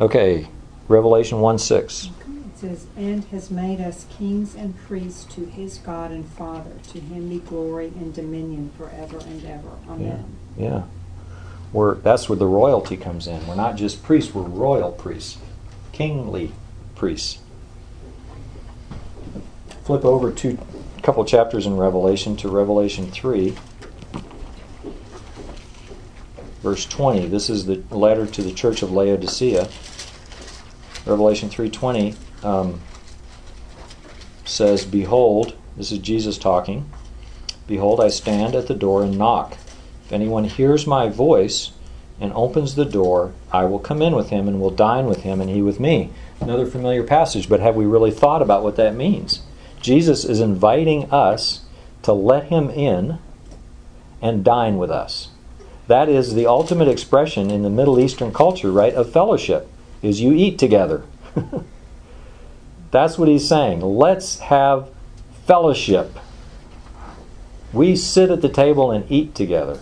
Okay, Revelation 1 6. Says, And has made us kings and priests to his God and Father. To him be glory and dominion forever and ever. Amen. Yeah. yeah. We're, that's where the royalty comes in. We're not just priests, we're royal priests, kingly priests. Flip over to a couple chapters in Revelation to Revelation 3 verse 20 this is the letter to the church of laodicea revelation 3.20 um, says behold this is jesus talking behold i stand at the door and knock. If anyone hears my voice and opens the door i will come in with him and will dine with him and he with me. Another familiar passage but have we really thought about what that means? Jesus is inviting us to let him in and dine with us. That is the ultimate expression in the Middle Eastern culture, right, of fellowship, is you eat together. That's what he's saying. Let's have fellowship. We sit at the table and eat together.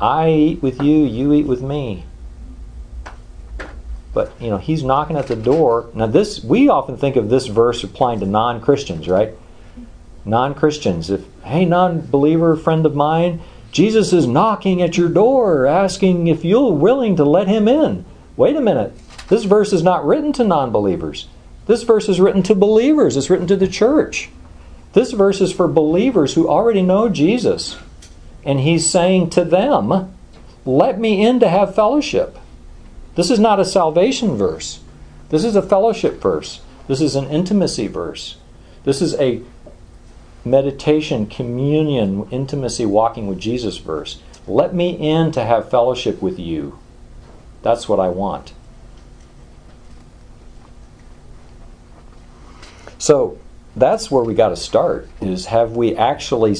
I eat with you, you eat with me. But, you know, he's knocking at the door. Now this we often think of this verse applying to non-Christians, right? Non-Christians. If hey, non-believer friend of mine, Jesus is knocking at your door, asking if you're willing to let him in. Wait a minute. This verse is not written to non believers. This verse is written to believers, it's written to the church. This verse is for believers who already know Jesus. And he's saying to them, Let me in to have fellowship. This is not a salvation verse. This is a fellowship verse. This is an intimacy verse. This is a meditation, communion, intimacy, walking with Jesus verse. Let me in to have fellowship with you. That's what I want. So that's where we got to start is have we actually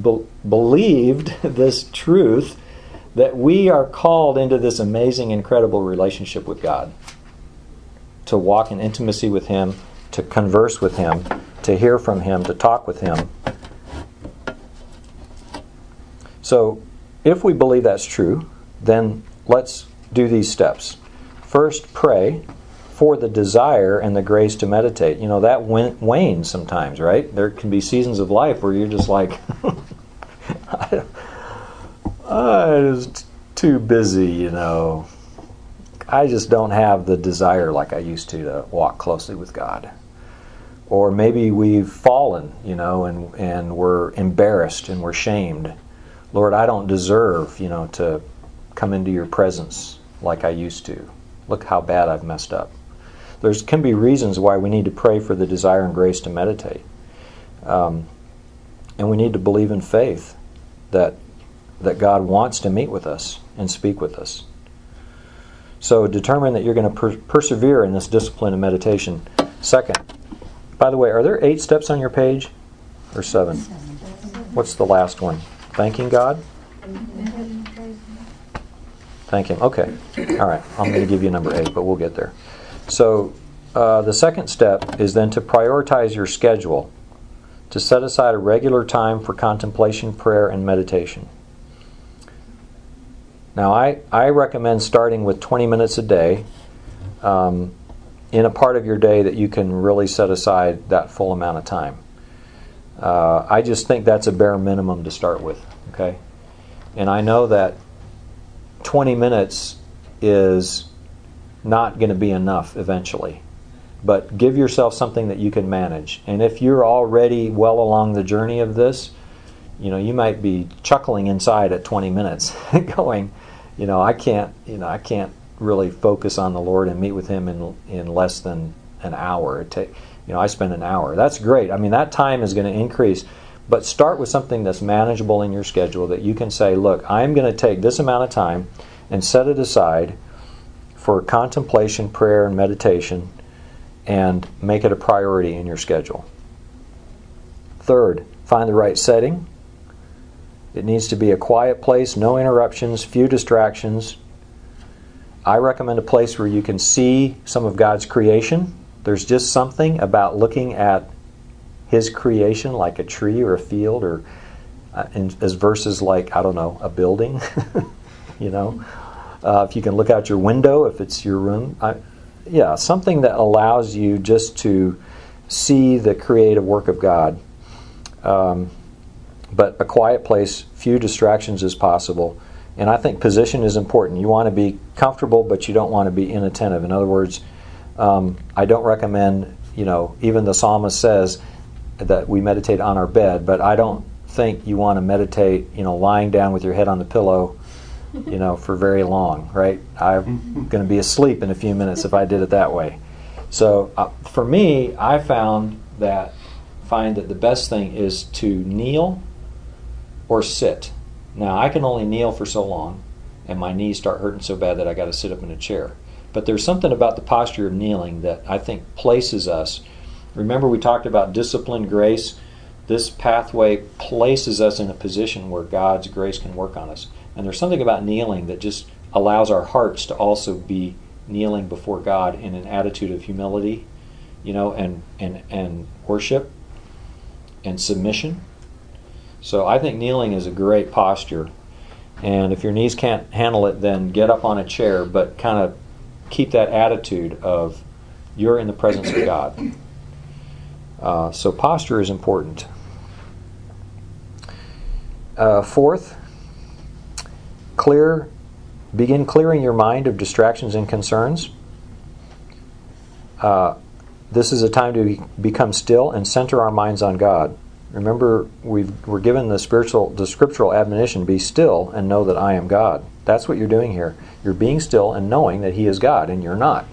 be- believed this truth that we are called into this amazing incredible relationship with God to walk in intimacy with him to converse with him to hear from Him, to talk with Him. So, if we believe that's true, then let's do these steps. First, pray for the desire and the grace to meditate. You know, that wanes sometimes, right? There can be seasons of life where you're just like, I'm just too busy, you know. I just don't have the desire like I used to to walk closely with God or maybe we've fallen, you know, and and we're embarrassed and we're shamed. Lord, I don't deserve, you know, to come into your presence like I used to. Look how bad I've messed up. There can be reasons why we need to pray for the desire and grace to meditate. Um, and we need to believe in faith that that God wants to meet with us and speak with us. So determine that you're going to per- persevere in this discipline of meditation. Second, by the way, are there eight steps on your page or seven? What's the last one? Thanking God? Thank Him. Okay. All right. I'm going to give you number eight, but we'll get there. So, uh, the second step is then to prioritize your schedule, to set aside a regular time for contemplation, prayer, and meditation. Now, I, I recommend starting with 20 minutes a day. Um, in a part of your day that you can really set aside that full amount of time. Uh, I just think that's a bare minimum to start with. Okay, and I know that 20 minutes is not going to be enough eventually. But give yourself something that you can manage. And if you're already well along the journey of this, you know, you might be chuckling inside at 20 minutes, going, you know, I can't, you know, I can't really focus on the Lord and meet with Him in in less than an hour. It take, you know, I spend an hour. That's great. I mean, that time is going to increase. But start with something that's manageable in your schedule that you can say, look, I'm going to take this amount of time and set it aside for contemplation, prayer, and meditation, and make it a priority in your schedule. Third, find the right setting. It needs to be a quiet place, no interruptions, few distractions. I recommend a place where you can see some of God's creation. There's just something about looking at his creation, like a tree or a field, or uh, in, as verses like I don't know a building. you know, uh, if you can look out your window, if it's your room, I, yeah, something that allows you just to see the creative work of God. Um, but a quiet place, few distractions as possible. And I think position is important. You want to be comfortable, but you don't want to be inattentive. In other words, um, I don't recommend, you know, even the psalmist says, that we meditate on our bed, but I don't think you want to meditate, you know, lying down with your head on the pillow, you know, for very long, right? I'm going to be asleep in a few minutes if I did it that way. So uh, for me, I found that find that the best thing is to kneel or sit. Now I can only kneel for so long, and my knees start hurting so bad that I got to sit up in a chair. But there's something about the posture of kneeling that I think places us Remember, we talked about discipline, grace. This pathway places us in a position where God's grace can work on us. And there's something about kneeling that just allows our hearts to also be kneeling before God in an attitude of humility, you know, and, and, and worship and submission. So I think kneeling is a great posture. And if your knees can't handle it, then get up on a chair, but kind of keep that attitude of you're in the presence of God. Uh, so posture is important. Uh, fourth, clear, begin clearing your mind of distractions and concerns. Uh, this is a time to become still and center our minds on God. Remember, we are given the spiritual, the scriptural admonition: "Be still and know that I am God." That's what you're doing here. You're being still and knowing that He is God, and you're not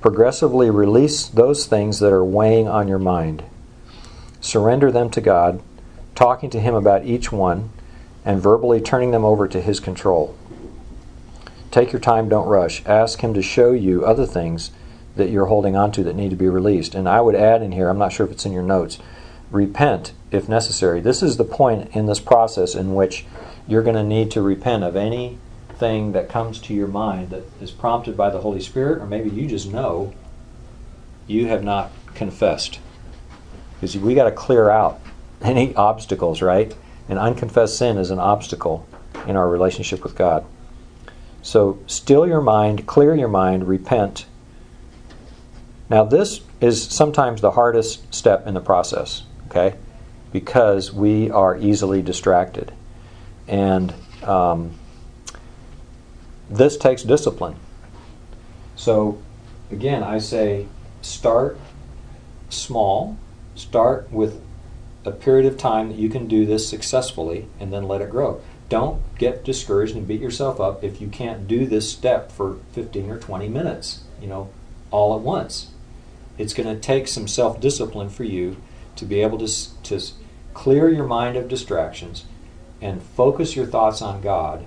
progressively release those things that are weighing on your mind. Surrender them to God, talking to Him about each one, and verbally turning them over to His control. Take your time, don't rush. Ask Him to show you other things that you're holding on to that need to be released. And I would add in here, I'm not sure if it's in your notes, repent if necessary. This is the point in this process in which you're going to need to repent of any thing that comes to your mind that is prompted by the Holy Spirit, or maybe you just know you have not confessed. Because we got to clear out any obstacles, right? And unconfessed sin is an obstacle in our relationship with God. So still your mind, clear your mind, repent. Now, this is sometimes the hardest step in the process, okay? Because we are easily distracted. And um, this takes discipline. So, again, I say start small, start with a period of time that you can do this successfully, and then let it grow. Don't get discouraged and beat yourself up if you can't do this step for 15 or 20 minutes, you know, all at once. It's going to take some self discipline for you to be able to, to clear your mind of distractions and focus your thoughts on God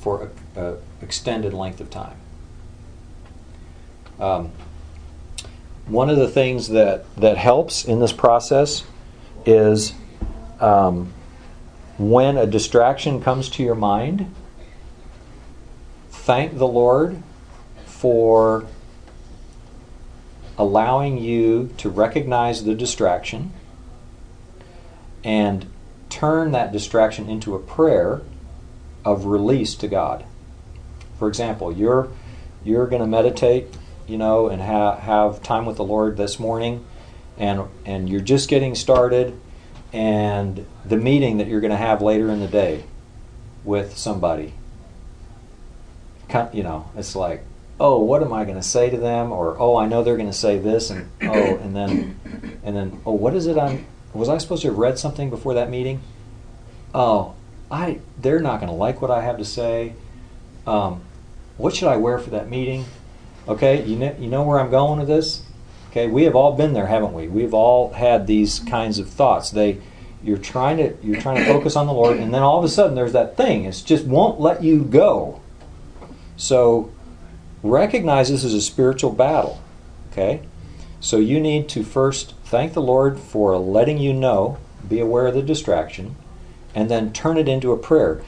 for a, a extended length of time. Um, one of the things that, that helps in this process is um, when a distraction comes to your mind, thank the Lord for allowing you to recognize the distraction and turn that distraction into a prayer of release to God. For example, you're you're going to meditate, you know, and ha- have time with the Lord this morning, and and you're just getting started, and the meeting that you're going to have later in the day with somebody. you know, it's like, oh, what am I going to say to them? Or oh, I know they're going to say this, and oh, and then, and then oh, what is it? I'm was I supposed to have read something before that meeting? Oh, I they're not going to like what I have to say. Um, what should I wear for that meeting? Okay, you know, you know where I'm going with this. Okay, we have all been there, haven't we? We've all had these kinds of thoughts. They, you're trying to you're trying to focus on the Lord, and then all of a sudden there's that thing. It just won't let you go. So recognize this is a spiritual battle. Okay, so you need to first thank the Lord for letting you know, be aware of the distraction, and then turn it into a prayer.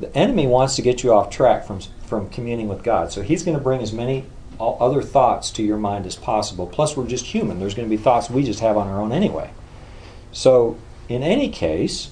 The enemy wants to get you off track from from communing with God, so he's going to bring as many other thoughts to your mind as possible. Plus, we're just human. There's going to be thoughts we just have on our own anyway. So, in any case,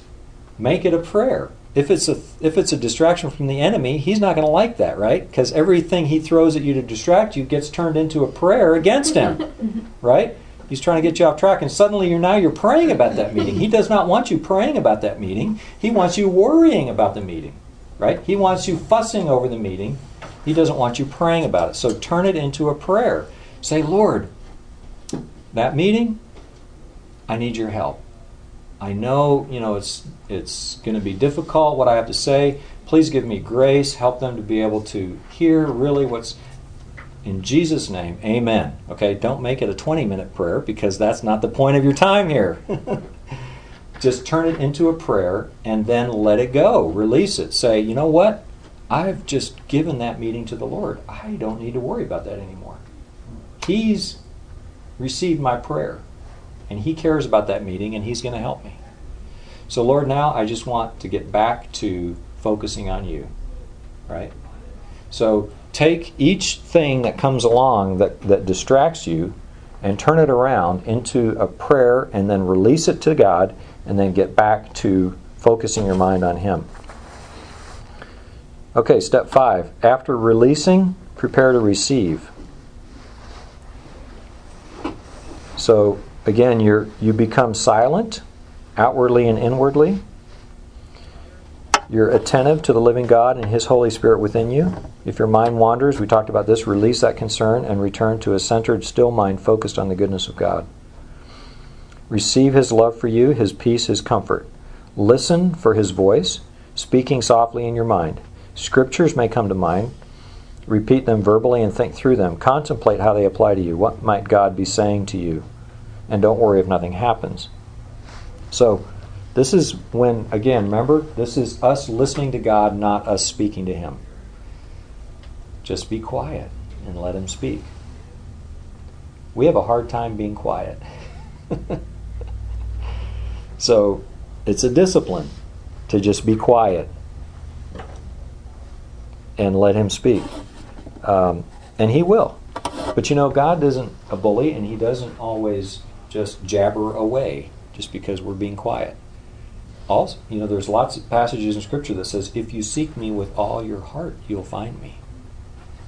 make it a prayer. If it's a if it's a distraction from the enemy, he's not going to like that, right? Because everything he throws at you to distract you gets turned into a prayer against him, right? He's trying to get you off track, and suddenly you're now you're praying about that meeting. He does not want you praying about that meeting. He wants you worrying about the meeting, right? He wants you fussing over the meeting he doesn't want you praying about it. So turn it into a prayer. Say, Lord, that meeting, I need your help. I know, you know, it's it's going to be difficult what I have to say. Please give me grace. Help them to be able to hear really what's in Jesus' name. Amen. Okay, don't make it a 20 minute prayer because that's not the point of your time here. Just turn it into a prayer and then let it go. Release it. Say, you know what? I've just given that meeting to the Lord. I don't need to worry about that anymore. He's received my prayer, and He cares about that meeting, and He's going to help me. So, Lord, now I just want to get back to focusing on you. Right? So, take each thing that comes along that, that distracts you and turn it around into a prayer, and then release it to God, and then get back to focusing your mind on Him. Okay, step five. After releasing, prepare to receive. So again, you you become silent, outwardly and inwardly. You're attentive to the living God and His Holy Spirit within you. If your mind wanders, we talked about this, release that concern and return to a centered, still mind focused on the goodness of God. Receive His love for you, His peace, His comfort. Listen for His voice, speaking softly in your mind. Scriptures may come to mind. Repeat them verbally and think through them. Contemplate how they apply to you. What might God be saying to you? And don't worry if nothing happens. So, this is when, again, remember, this is us listening to God, not us speaking to Him. Just be quiet and let Him speak. We have a hard time being quiet. so, it's a discipline to just be quiet and let him speak. Um, and he will. But you know, God isn't a bully, and he doesn't always just jabber away just because we're being quiet. Also, you know, there's lots of passages in Scripture that says, "If you seek me with all your heart, you'll find me."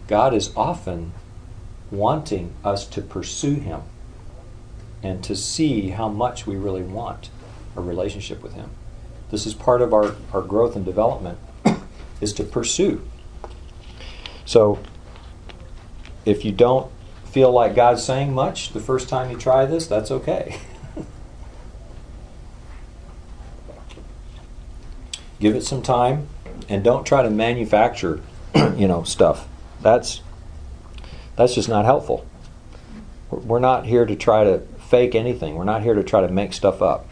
God is often wanting us to pursue Him and to see how much we really want a relationship with Him. This is part of our, our growth and development is to pursue so if you don't feel like God's saying much the first time you try this, that's okay. Give it some time and don't try to manufacture, you know, stuff. That's that's just not helpful. We're not here to try to fake anything. We're not here to try to make stuff up.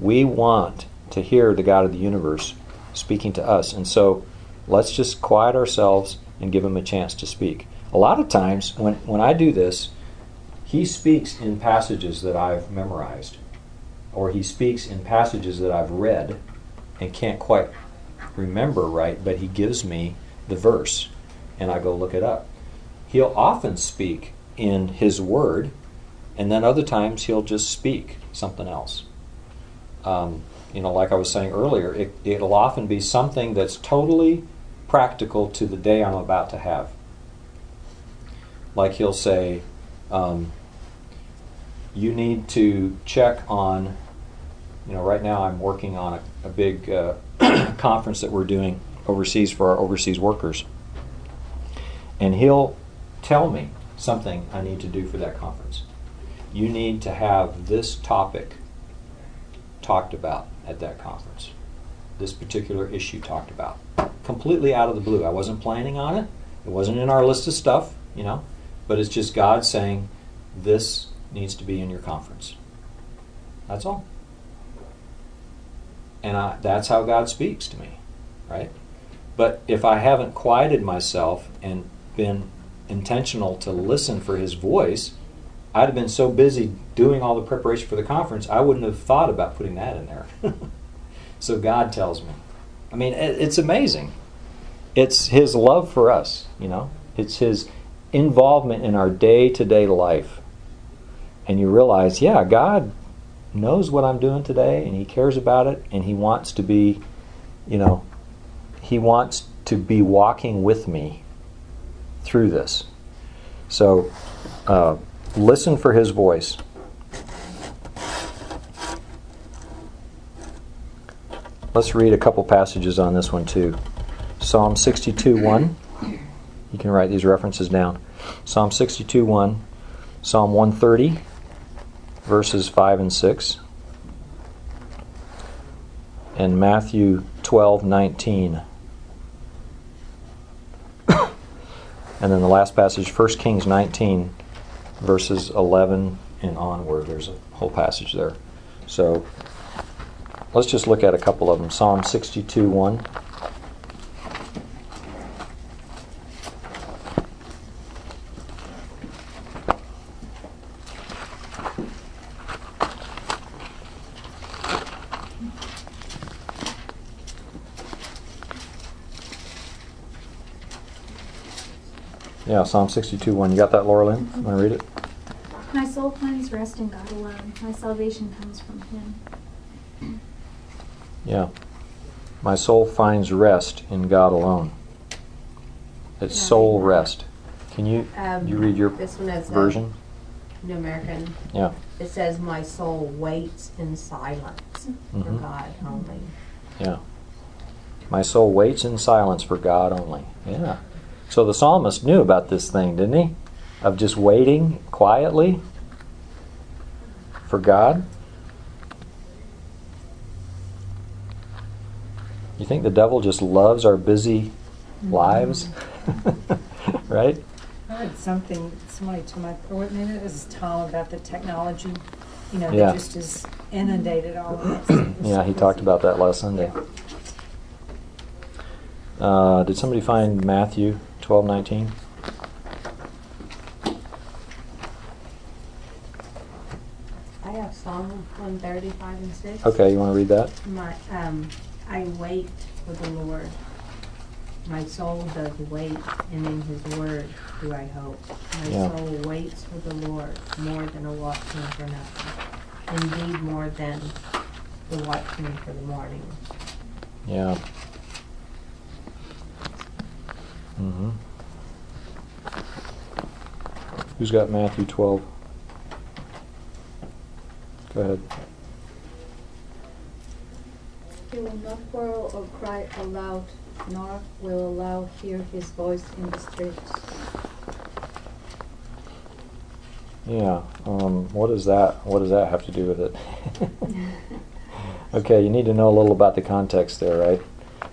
We want to hear the God of the universe speaking to us. And so let's just quiet ourselves and give him a chance to speak. A lot of times, when, when I do this, he speaks in passages that I've memorized, or he speaks in passages that I've read and can't quite remember right, but he gives me the verse, and I go look it up. He'll often speak in his word, and then other times he'll just speak something else. Um, you know, like I was saying earlier, it, it'll often be something that's totally practical to the day I'm about to have. Like he'll say, um, you need to check on, you know, right now I'm working on a, a big uh, conference that we're doing overseas for our overseas workers. and he'll tell me something I need to do for that conference. You need to have this topic talked about at that conference. This particular issue talked about. Completely out of the blue. I wasn't planning on it. It wasn't in our list of stuff, you know, but it's just God saying, this needs to be in your conference. That's all. And I, that's how God speaks to me, right? But if I haven't quieted myself and been intentional to listen for His voice, I'd have been so busy doing all the preparation for the conference, I wouldn't have thought about putting that in there. so God tells me. I mean, it's amazing. It's His love for us, you know, it's His involvement in our day to day life. And you realize, yeah, God knows what I'm doing today and He cares about it and He wants to be, you know, He wants to be walking with me through this. So, uh, listen for His voice. Let's read a couple passages on this one too. Psalm 62 1. You can write these references down. Psalm 62 1, Psalm 130, verses 5 and 6, and Matthew 12 19. and then the last passage, 1 Kings 19, verses 11 and onward. There's a whole passage there. So let's just look at a couple of them. Psalm 62 1. Yeah, Psalm 62 1. You got that, Laura Lynn? Want to read it? My soul finds rest in God alone. My salvation comes from Him. Yeah. My soul finds rest in God alone. It's I soul rest. Can you Um, you read your this one is uh, version? New American. Yeah. It says, "My soul waits in silence for Mhm. God only." Yeah. My soul waits in silence for God only. Yeah. So the psalmist knew about this thing, didn't he? Of just waiting quietly for God. You think the devil just loves our busy lives? right? I heard something, somebody told me, or maybe it was Tom about the technology, you know, Yeah. that just has inundated all of us. Yeah, he talked about that last Sunday. Uh, did somebody find Matthew twelve nineteen? I have Psalm one thirty five and six. Okay, you want to read that? My um, I wait for the Lord. My soul does wait, and in His word do I hope. My Yeah. soul waits for the Lord more than a watchman for nothing. Indeed, more than the watchman for the morning. Yeah. Mm-hmm. Who's got Matthew 12? Go ahead. He will not quarrel or cry aloud, nor will allow hear his voice in the streets. Yeah. Um, what does that? What does that have to do with it? okay, you need to know a little about the context there, right?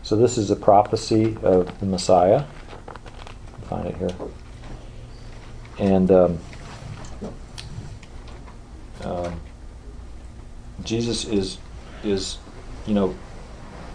So this is a prophecy of the Messiah. Find it here. And um, um, Jesus is is you know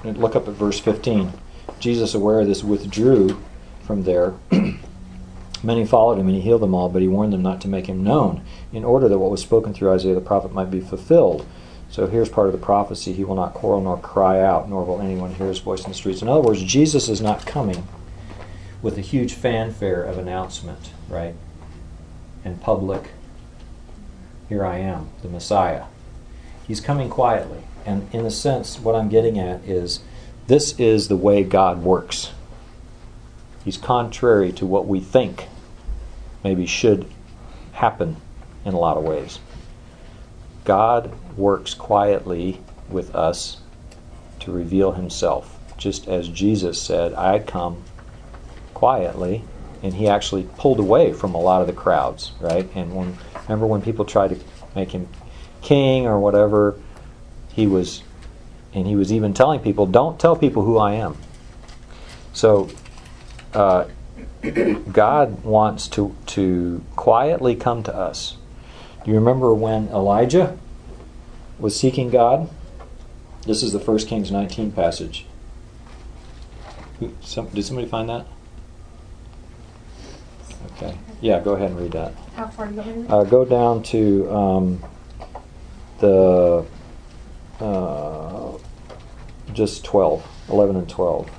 look up at verse 15. Jesus, aware of this, withdrew from there. Many followed him, and he healed them all, but he warned them not to make him known, in order that what was spoken through Isaiah the prophet might be fulfilled. So here's part of the prophecy He will not quarrel nor cry out, nor will anyone hear his voice in the streets. In other words, Jesus is not coming with a huge fanfare of announcement, right? And public, here I am, the Messiah. He's coming quietly. And in a sense, what I'm getting at is this is the way God works. He's contrary to what we think maybe should happen in a lot of ways. God works quietly with us to reveal himself, just as Jesus said, I come quietly and he actually pulled away from a lot of the crowds, right? And when remember when people tried to make him king or whatever, he was, and he was even telling people, "Don't tell people who I am." So, uh, God wants to to quietly come to us. Do you remember when Elijah was seeking God? This is the First Kings 19 passage. Who- Some, did somebody find that? Okay. Yeah, go ahead and read that. How far do you want me to read? Uh, go down to um, the uh, just 12, 11 and 12.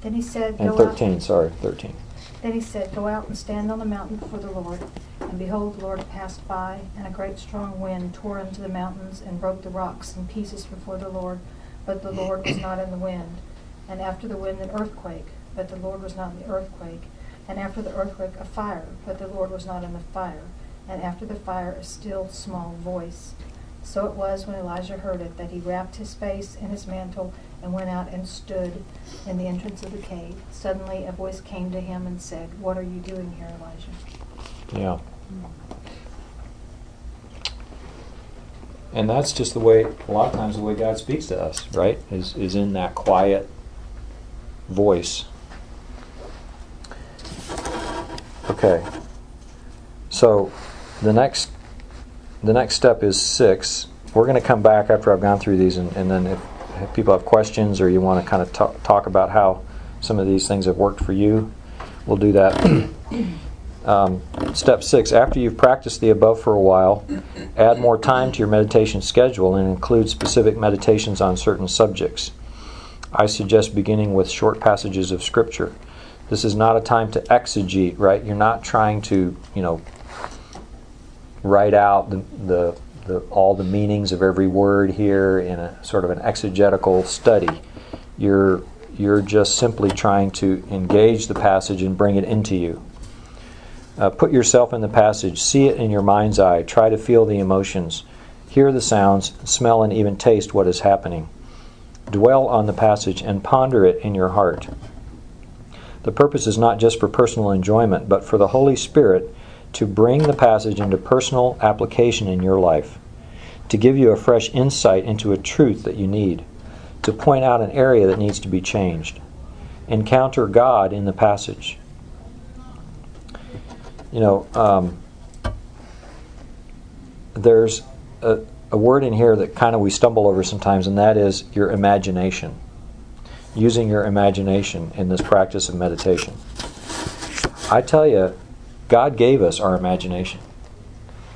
Then he said, And Go out. 13, sorry, 13. Then he said, Go out and stand on the mountain before the Lord. And behold, the Lord passed by, and a great strong wind tore into the mountains and broke the rocks in pieces before the Lord. But the Lord was not in the wind. And after the wind, an earthquake. But the Lord was not in the earthquake. And after the earthquake, a fire. But the Lord was not in the fire. And after the fire, a still small voice. So it was when Elijah heard it that he wrapped his face in his mantle and went out and stood in the entrance of the cave. Suddenly a voice came to him and said, What are you doing here, Elijah? Yeah. And that's just the way, a lot of times, the way God speaks to us, right? Is, is in that quiet voice. Okay. So the next the next step is six. We're going to come back after I've gone through these, and, and then if, if people have questions or you want to kind of talk, talk about how some of these things have worked for you, we'll do that. um, step six after you've practiced the above for a while, add more time to your meditation schedule and include specific meditations on certain subjects. I suggest beginning with short passages of Scripture. This is not a time to exegete, right? You're not trying to, you know, write out the, the, the, all the meanings of every word here in a sort of an exegetical study. You're, you're just simply trying to engage the passage and bring it into you. Uh, put yourself in the passage, see it in your mind's eye, try to feel the emotions, hear the sounds, smell, and even taste what is happening. Dwell on the passage and ponder it in your heart. The purpose is not just for personal enjoyment, but for the Holy Spirit to bring the passage into personal application in your life, to give you a fresh insight into a truth that you need, to point out an area that needs to be changed. Encounter God in the passage. You know, um, there's a, a word in here that kind of we stumble over sometimes, and that is your imagination. Using your imagination in this practice of meditation. I tell you, God gave us our imagination.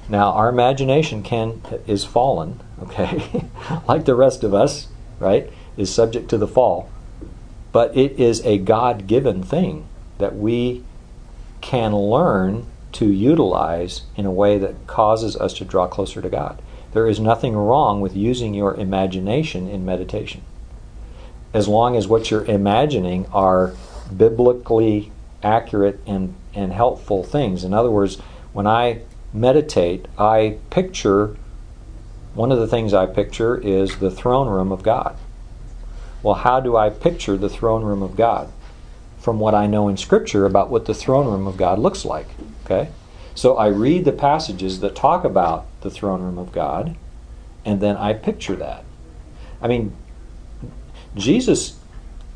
Now, our imagination can is fallen, okay, like the rest of us, right? Is subject to the fall, but it is a God-given thing that we can learn to utilize in a way that causes us to draw closer to God. There is nothing wrong with using your imagination in meditation, as long as what you're imagining are biblically accurate and, and helpful things. In other words, when I meditate, I picture one of the things I picture is the throne room of God. Well, how do I picture the throne room of God? From what I know in Scripture about what the throne room of God looks like. Okay? So I read the passages that talk about the throne room of God, and then I picture that. I mean, Jesus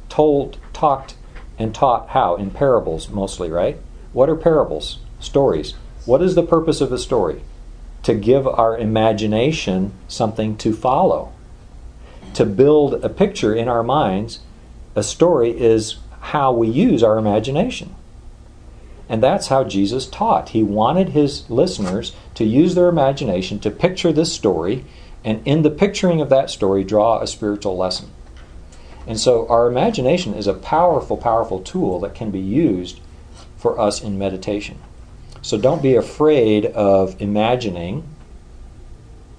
told, talked, and taught how? In parables mostly, right? What are parables? Stories. What is the purpose of a story? To give our imagination something to follow. To build a picture in our minds, a story is how we use our imagination. And that's how Jesus taught. He wanted his listeners to use their imagination to picture this story, and in the picturing of that story, draw a spiritual lesson. And so our imagination is a powerful, powerful tool that can be used for us in meditation. So don't be afraid of imagining,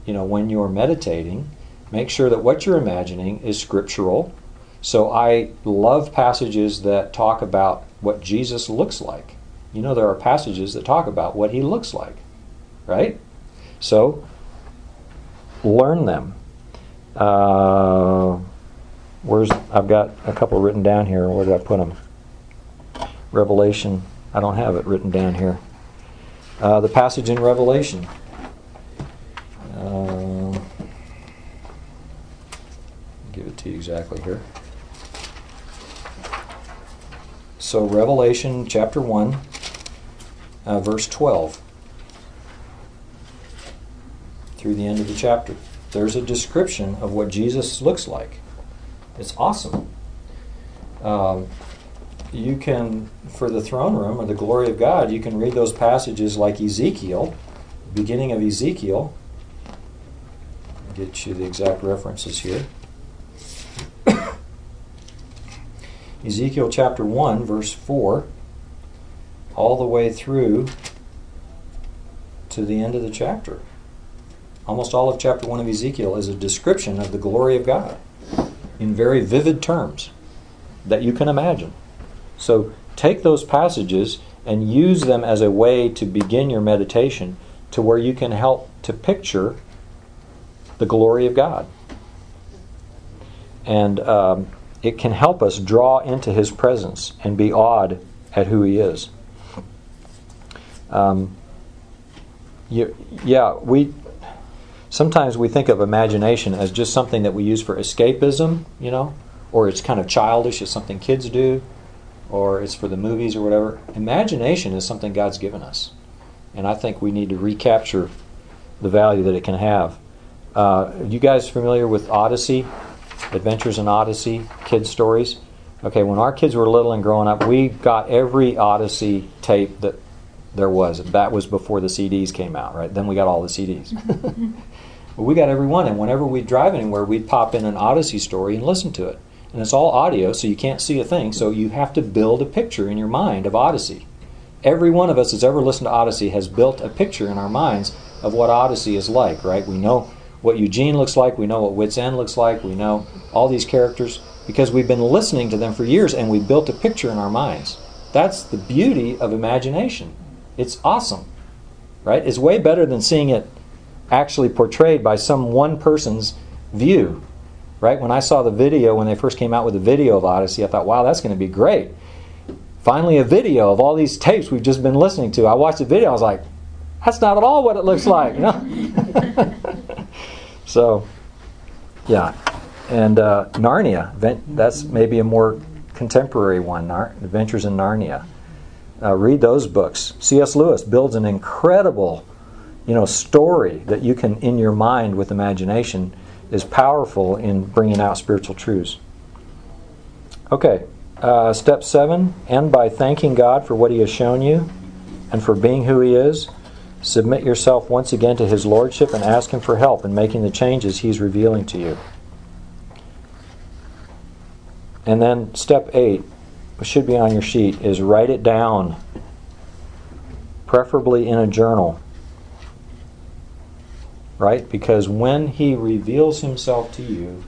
you know, when you're meditating. Make sure that what you're imagining is scriptural. So I love passages that talk about what Jesus looks like. You know, there are passages that talk about what he looks like, right? So learn them. Uh, Where's I've got a couple written down here. Where did I put them? Revelation I don't have it written down here. Uh, the passage in Revelation. Uh, give it to you exactly here. So, Revelation chapter 1, uh, verse 12, through the end of the chapter. There's a description of what Jesus looks like. It's awesome. Um, you can, for the throne room or the glory of God, you can read those passages like Ezekiel, beginning of Ezekiel. Get you the exact references here. Ezekiel chapter 1, verse 4, all the way through to the end of the chapter. Almost all of chapter 1 of Ezekiel is a description of the glory of God in very vivid terms that you can imagine. So take those passages and use them as a way to begin your meditation to where you can help to picture the glory of God. And um, it can help us draw into His presence and be awed at who He is. Um, you, yeah, we sometimes we think of imagination as just something that we use for escapism, you know, or it's kind of childish, it's something kids do, or it's for the movies or whatever. Imagination is something God's given us, and I think we need to recapture the value that it can have. Uh, you guys familiar with Odyssey? Adventures in Odyssey, kids' stories. Okay, when our kids were little and growing up, we got every Odyssey tape that there was. That was before the CDs came out, right? Then we got all the CDs. but we got every one, and whenever we'd drive anywhere, we'd pop in an Odyssey story and listen to it. And it's all audio, so you can't see a thing, so you have to build a picture in your mind of Odyssey. Every one of us that's ever listened to Odyssey has built a picture in our minds of what Odyssey is like, right? We know what Eugene looks like, we know what Whit's End looks like, we know all these characters because we've been listening to them for years and we built a picture in our minds. That's the beauty of imagination. It's awesome, right? It's way better than seeing it actually portrayed by some one person's view, right? When I saw the video, when they first came out with the video of Odyssey, I thought, wow, that's going to be great. Finally, a video of all these tapes we've just been listening to. I watched the video, I was like, that's not at all what it looks like, you know? so, yeah. And uh, Narnia, that's maybe a more contemporary one, Nar- Adventures in Narnia. Uh, read those books. C.S. Lewis builds an incredible, you know, story that you can, in your mind with imagination, is powerful in bringing out spiritual truths. Okay, uh, step seven: end by thanking God for what He has shown you, and for being who He is. Submit yourself once again to His Lordship and ask Him for help in making the changes He's revealing to you. And then step eight, which should be on your sheet, is write it down, preferably in a journal. Right? Because when He reveals Himself to you,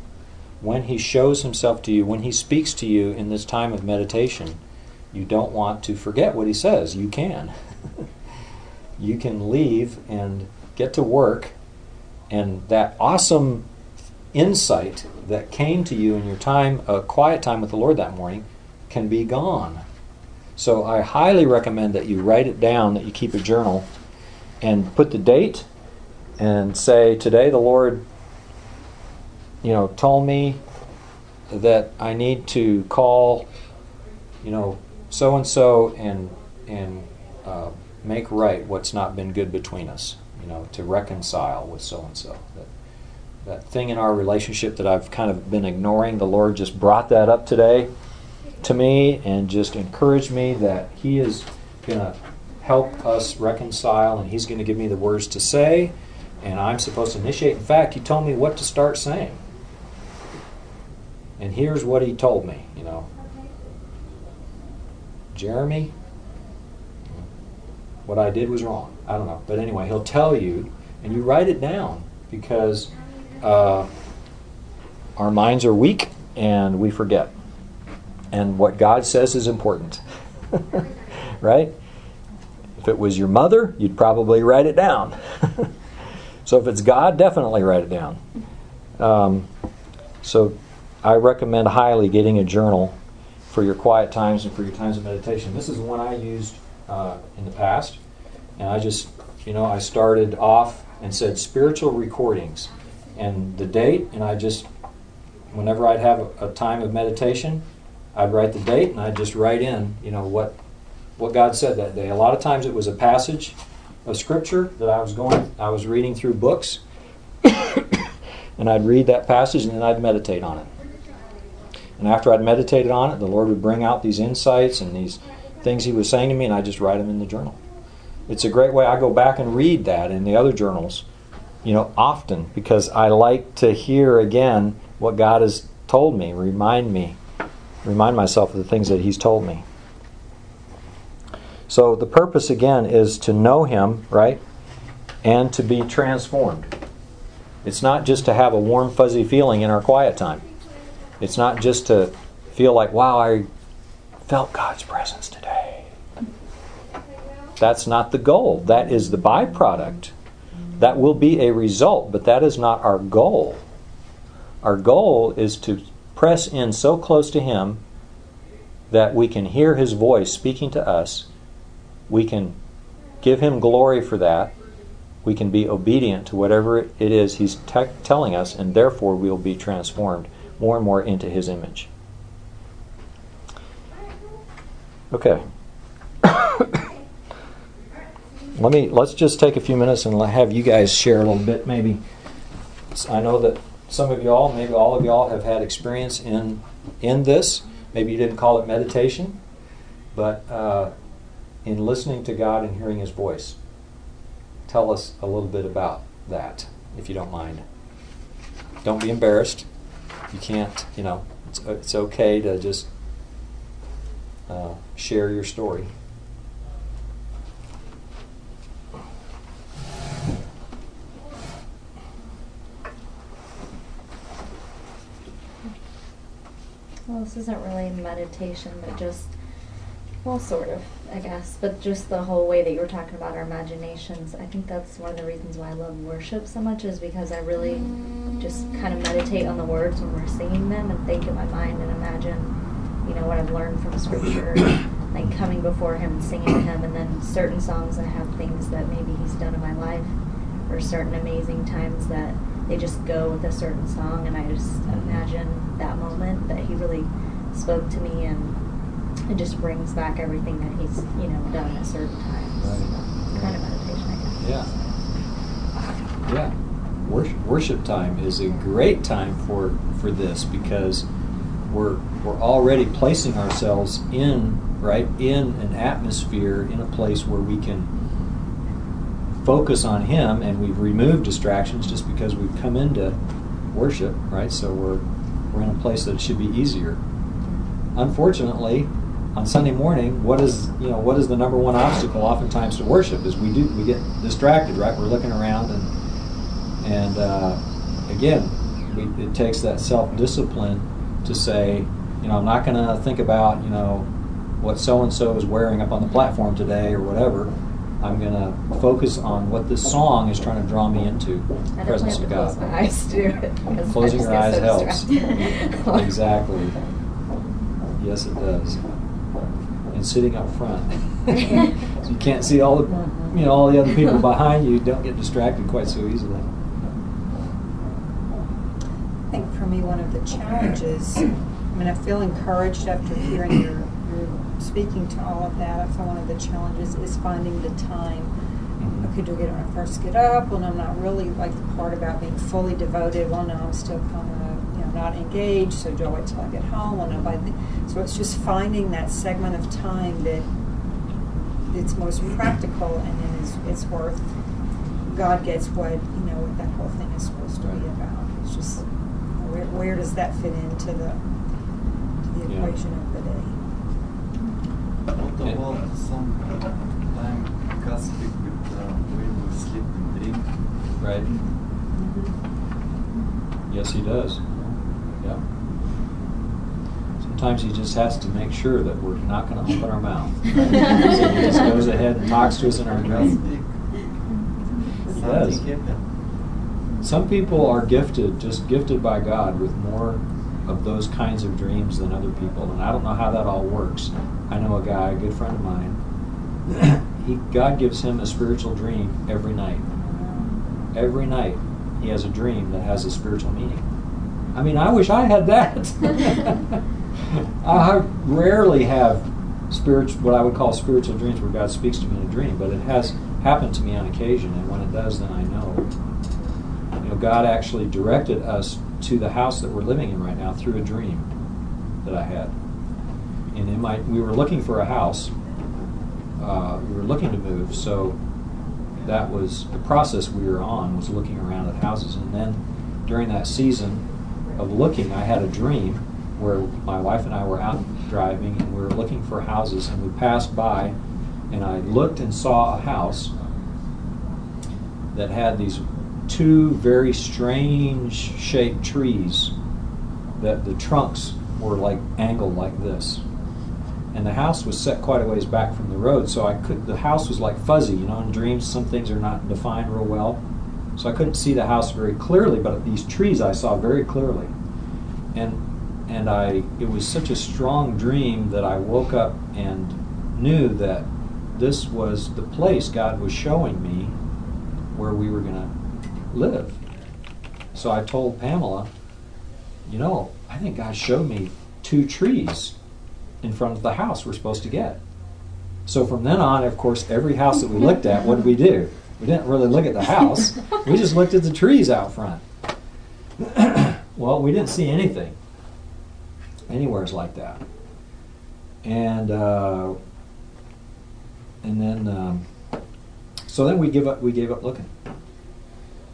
when He shows Himself to you, when He speaks to you in this time of meditation, you don't want to forget what He says. You can. you can leave and get to work, and that awesome insight that came to you in your time, a quiet time with the Lord that morning, can be gone. So I highly recommend that you write it down, that you keep a journal, and put the date, and say, Today the Lord, you know, told me that I need to call, you know, so and so and and uh, make right what's not been good between us. You know, to reconcile with so and so. That thing in our relationship that I've kind of been ignoring, the Lord just brought that up today to me and just encouraged me that He is going to help us reconcile and He's going to give me the words to say and I'm supposed to initiate. In fact, He told me what to start saying. And here's what He told me, you know. Jeremy, what I did was wrong. I don't know. But anyway, He'll tell you and you write it down because uh, our minds are weak and we forget. And what God says is important. right? If it was your mother, you'd probably write it down. so if it's God, definitely write it down. Um, so I recommend highly getting a journal for your quiet times and for your times of meditation. This is one I used uh, in the past, and I just, you know, I started off and said spiritual recordings, and the date, and I just, whenever I'd have a, a time of meditation, I'd write the date, and I'd just write in, you know, what what God said that day. A lot of times it was a passage of scripture that I was going, I was reading through books, and I'd read that passage, and then I'd meditate on it. And after I'd meditated on it, the Lord would bring out these insights and these things He was saying to me, and I just write them in the journal. It's a great way. I go back and read that in the other journals, you know, often because I like to hear again what God has told me, remind me, remind myself of the things that He's told me. So the purpose again is to know Him, right? And to be transformed. It's not just to have a warm, fuzzy feeling in our quiet time. It's not just to feel like, wow, I felt God's presence today. That's not the goal. That is the byproduct. That will be a result, but that is not our goal. Our goal is to press in so close to Him that we can hear His voice speaking to us. We can give Him glory for that. We can be obedient to whatever it is He's te- telling us, and therefore we'll be transformed more and more into His image. Okay. Let me let's just take a few minutes and have you guys share a little bit. Maybe I know that some of y'all, maybe all of y'all, have had experience in in this. Maybe you didn't call it meditation, but uh, in listening to God and hearing His voice. Tell us a little bit about that, if you don't mind. Don't be embarrassed. You can't, you know, it's, it's okay to just uh, share your story. Well, this isn't really meditation, but just, well, sort of, I guess, but just the whole way that you were talking about our imaginations. I think that's one of the reasons why I love worship so much, is because I really just kind of meditate on the words when we're singing them and think in my mind and imagine, you know, what I've learned from Scripture, like coming before Him and singing to Him. And then certain songs, I have things that maybe He's done in my life, or certain amazing times that they just go with a certain song, and I just imagine that moment that He really spoke to me, and it just brings back everything that He's you know done at certain times. Right. Kind of meditation, I guess. Yeah. Yeah. Worship, worship time is a great time for for this because we're we're already placing ourselves in right in an atmosphere in a place where we can focus on him and we've removed distractions just because we've come into worship right so we're we're in a place that it should be easier unfortunately on Sunday morning what is you know what is the number one obstacle oftentimes to worship is we do we get distracted right we're looking around and and uh, again we, it takes that self-discipline to say you know I'm not going to think about you know what so and so is wearing up on the platform today or whatever I'm going to focus on what this song is trying to draw me into the presence of to close God. my eyes to it. Closing your eyes so helps. exactly. Yes, it does. And sitting up front, so you can't see all the you know all the other people behind you. Don't get distracted quite so easily. I think for me, one of the challenges, I mean, I feel encouraged after hearing your, your speaking to all of that. I feel one of the challenges is finding the time. Mm-hmm. Okay, do I get it when I first get up? Well, no, I'm not really like the part about being fully devoted. Well, no, I'm still kind of, you know, not engaged. So do I wait till I get home? Well, no, by so it's just finding that segment of time that it's most practical and then it's, it's worth God gets what you know what that whole thing is supposed to be about. It's just where, where does that fit into the to the Yeah. equation of the day? What Yeah. about some time God speak with uh, when we sleep and dream? Right. Yes, he does. Yeah. Sometimes he just has to make sure that we're not going to open our mouth. so he just goes ahead and talks to us in our God dream. speak. does. Some people are gifted, just gifted by God, with more of those kinds of dreams than other people, and I don't know how that all works. I know a guy, a good friend of mine, he God gives him a spiritual dream every night. Every night he has a dream that has a spiritual meaning. I mean, I wish I had that. I rarely have spiritual, what I would call spiritual dreams, where God speaks to me in a dream, but it has happened to me on occasion, and when it does, then I know. You know, God actually directed us to the house that we're living in right now through a dream that I had. And in my, we were looking for a house. Uh, we were looking to move, so that was the process we were on was looking around at houses, and then during that season of looking, I had a dream where my wife and I were out driving and we were looking for houses and we passed by and I looked and saw a house that had these two very strange shaped trees that the trunks were like angled like this. And the house was set quite a ways back from the road, so I could the house was like fuzzy, you know, in dreams some things are not defined real well. So I couldn't see the house very clearly, but these trees I saw very clearly. And and I it was such a strong dream that I woke up and knew that this was the place God was showing me where we were going to live. So I told Pamela, you know, I think God showed me two trees in front of the house we're supposed to get. So from then on, of course, every house that we looked at, what did we do? We didn't really look at the house. We just looked at the trees out front. well, we didn't see anything anywheres like that. And uh, and then um, so then we give up. We gave up looking.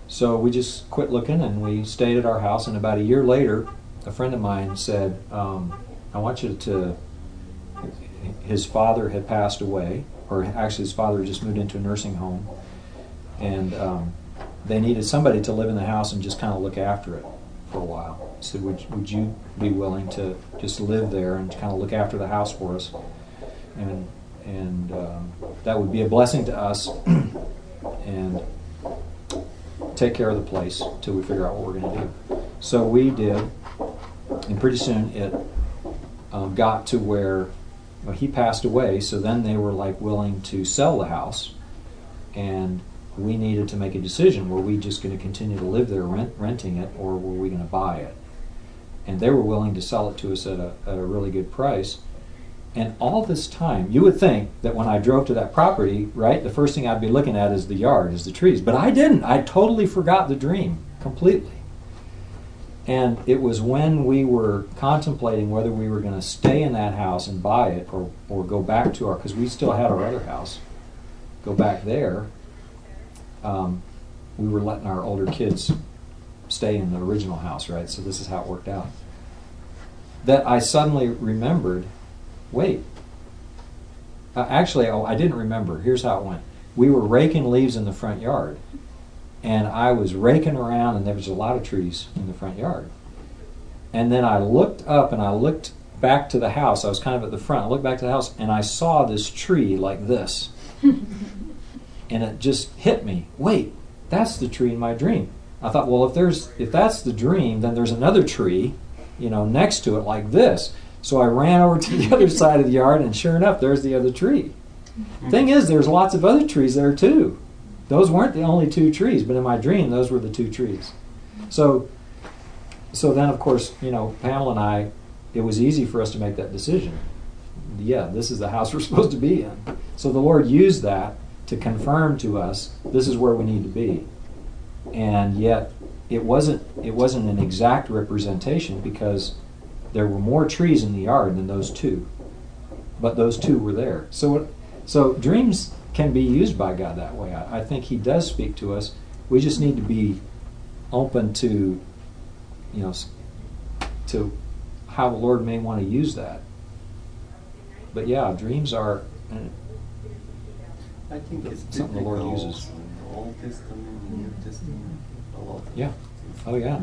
So we just quit looking and we stayed at our house. And about a year later, a friend of mine said, um, "I want you to." His father had passed away, or actually, his father just moved into a nursing home, and um, they needed somebody to live in the house and just kind of look after it for a while. Said, would, would you be willing to just live there and kind of look after the house for us? And, and um, that would be a blessing to us and take care of the place till we figure out what we're going to do. So we did, and pretty soon it um, got to where well, he passed away, so then they were like willing to sell the house. And we needed to make a decision were we just going to continue to live there rent, renting it or were we going to buy it? And they were willing to sell it to us at a, at a really good price. And all this time you would think that when i drove to that property right the first thing i'd be looking at is the yard is the trees. But i didn't. I totally forgot the dream completely. And it was when we were contemplating whether we were going to stay in that house and buy it or, or go back to our because we still had our other house go back there um, we were letting our older kids stay in the original house, right? So this is how it worked out. That I suddenly remembered wait, uh, actually, oh, I didn't remember. Here's how it went. We were raking leaves in the front yard, and I was raking around, and there was a lot of trees in the front yard. And then I looked up and I looked back to the house. I was kind of at the front. I looked back to the house, and I saw this tree like this. and it just hit me. Wait, that's the tree in my dream. I thought, well, if there's if that's the dream, then there's another tree, you know, next to it like this. So I ran over to the other side of the yard, and sure enough, there's the other tree. Thing is, there's lots of other trees there too. Those weren't the only two trees, but in my dream, those were the two trees. So, so then, of course, you know, Pamela and I, it was easy for us to make that decision. Yeah, this is the house we're supposed to be in. So the Lord used that to confirm to us this is where we need to be. And yet it wasn't it wasn't an exact representation because there were more trees in the yard than those two. But those two were there. So so dreams can be used by God that way. I, I think He does speak to us. We just need to be open to, you know, to how the Lord may want to use that. But yeah, dreams are I think it's something the Lord uses. In the Old Testament, New Testament, a lot. Yeah. Oh yeah.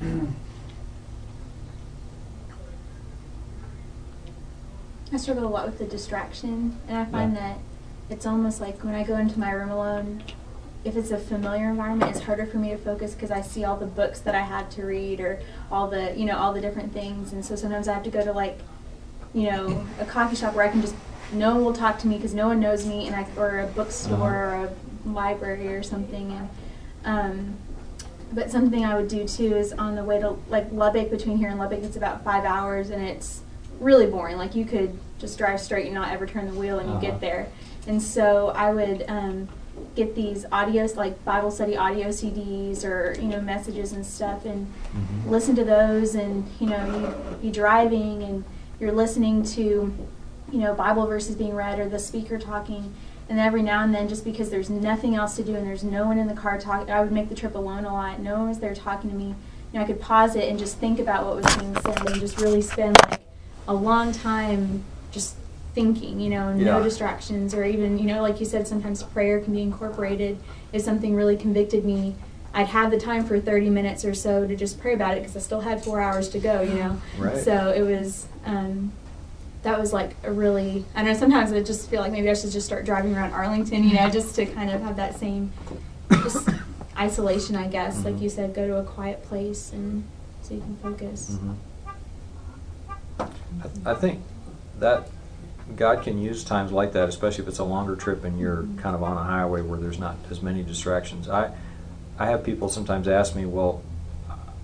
Mm-hmm. I struggle a lot with the distraction, and I find Yeah. that it's almost like when I go into my room alone, if it's a familiar environment, it's harder for me to focus because I see all the books that I had to read or all the, you know, all the different things. And so sometimes I have to go to like, you know, a coffee shop where I can just no one will talk to me because no one knows me, and I or a bookstore or a library or something, and um, but something I would do too is on the way to like Lubbock between here and Lubbock, it's about five hours, and it's really boring. Like you could just drive straight and not ever turn the wheel, and you Uh-huh. get there. And so I would um, get these audios, like Bible study audio CDs, or you know messages and stuff, and Mhm. listen to those. And you know you be driving and you're listening to you know Bible verses being read or the speaker talking. And every now and then, just because there's nothing else to do and there's no one in the car talking, I would make the trip alone a lot. No one was there talking to me. You know, I could pause it and just think about what was being said and just really spend like a long time just thinking, you know, no Yeah. distractions or even, you know, like you said, sometimes prayer can be incorporated. If something really convicted me, I'd have the time for 30 minutes or so to just pray about it because I still had four hours to go, you know. Right. So it was, um, that was like a really, I know sometimes I just feel like maybe I should just start driving around Arlington, you know, just to kind of have that same just isolation, I guess. Mhm. Like you said, go to a quiet place and so you can focus. Mhm. I, I think that God can use times like that, especially if it's a longer trip and you're kind of on a highway where there's not as many distractions. I, I have people sometimes ask me, well,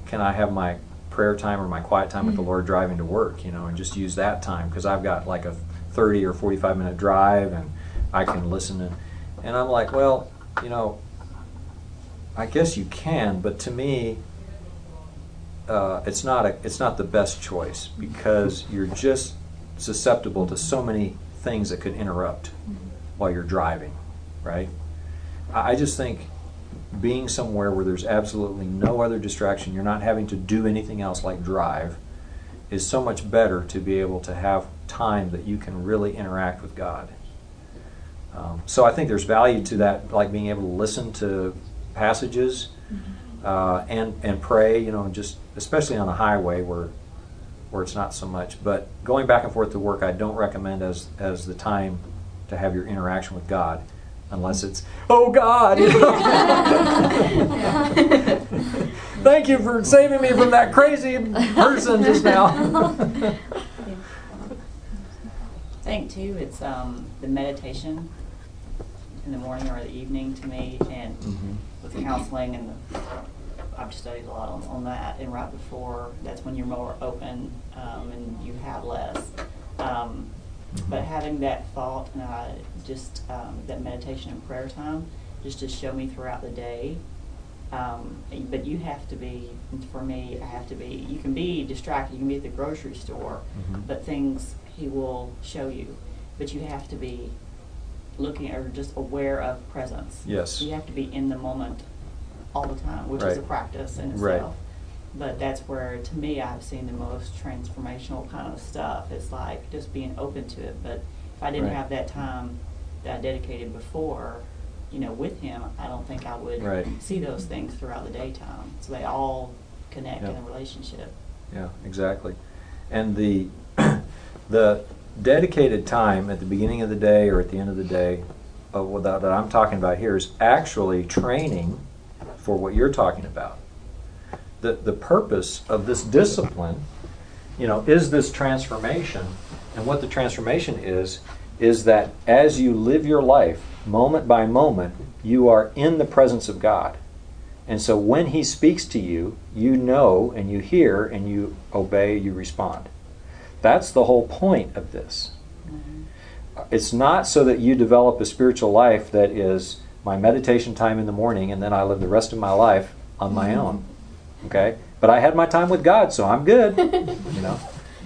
can I have my prayer time or my quiet time with the Lord driving to work, you know, and just use that time because I've got like a 30 or 45 minute drive and I can listen and, and I'm like, well, you know, I guess you can, but to me, uh, it's not a it's not the best choice because you're just susceptible to so many things that could interrupt while you're driving, right? I just think being somewhere where there's absolutely no other distraction, you're not having to do anything else like drive, is so much better to be able to have time that you can really interact with God. Um, so I think there's value to that, like being able to listen to passages uh, and and pray. You know, just especially on a highway where where it's not so much. But going back and forth to work, I don't recommend as as the time to have your interaction with God, unless it's oh God. Thank you for saving me from that crazy person just now. I think too, it's um, the meditation in the morning or the evening to me, and Mhm. with counseling and the, I've studied a lot on, on that. And right before, that's when you're more open um, and you have less. Um, But having that thought and I just um, that meditation and prayer time, just to show me throughout the day. Um, but you have to be, for me, I have to be. You can be distracted. You can be at the grocery store, Mhm. but things He will show you. But you have to be looking or just aware of presence. Yes. You have to be in the moment all the time, which is a practice in itself. Right. But that's where, to me, I've seen the most transformational kind of stuff. It's like just being open to it. But if I didn't Right. have that time that I dedicated before, you know, with him, I don't think I would Right. see those things throughout the daytime. So they all connect in Yeah. a relationship. Yeah, exactly. And the the dedicated time at the beginning of the day or at the end of the day, uh, what that, that I'm talking about here is actually training for what you're talking about. The the purpose of this discipline, you know, is this transformation, and what the transformation is is that as you live your life moment by moment, you are in the presence of God. And so when he speaks to you, you know and you hear and you obey, you respond. That's the whole point of this. Mm-hmm. It's not so that you develop a spiritual life that is my meditation time in the morning and then I live the rest of my life on my own. Mm-hmm. Okay? But I had my time with God, so I'm good. you know.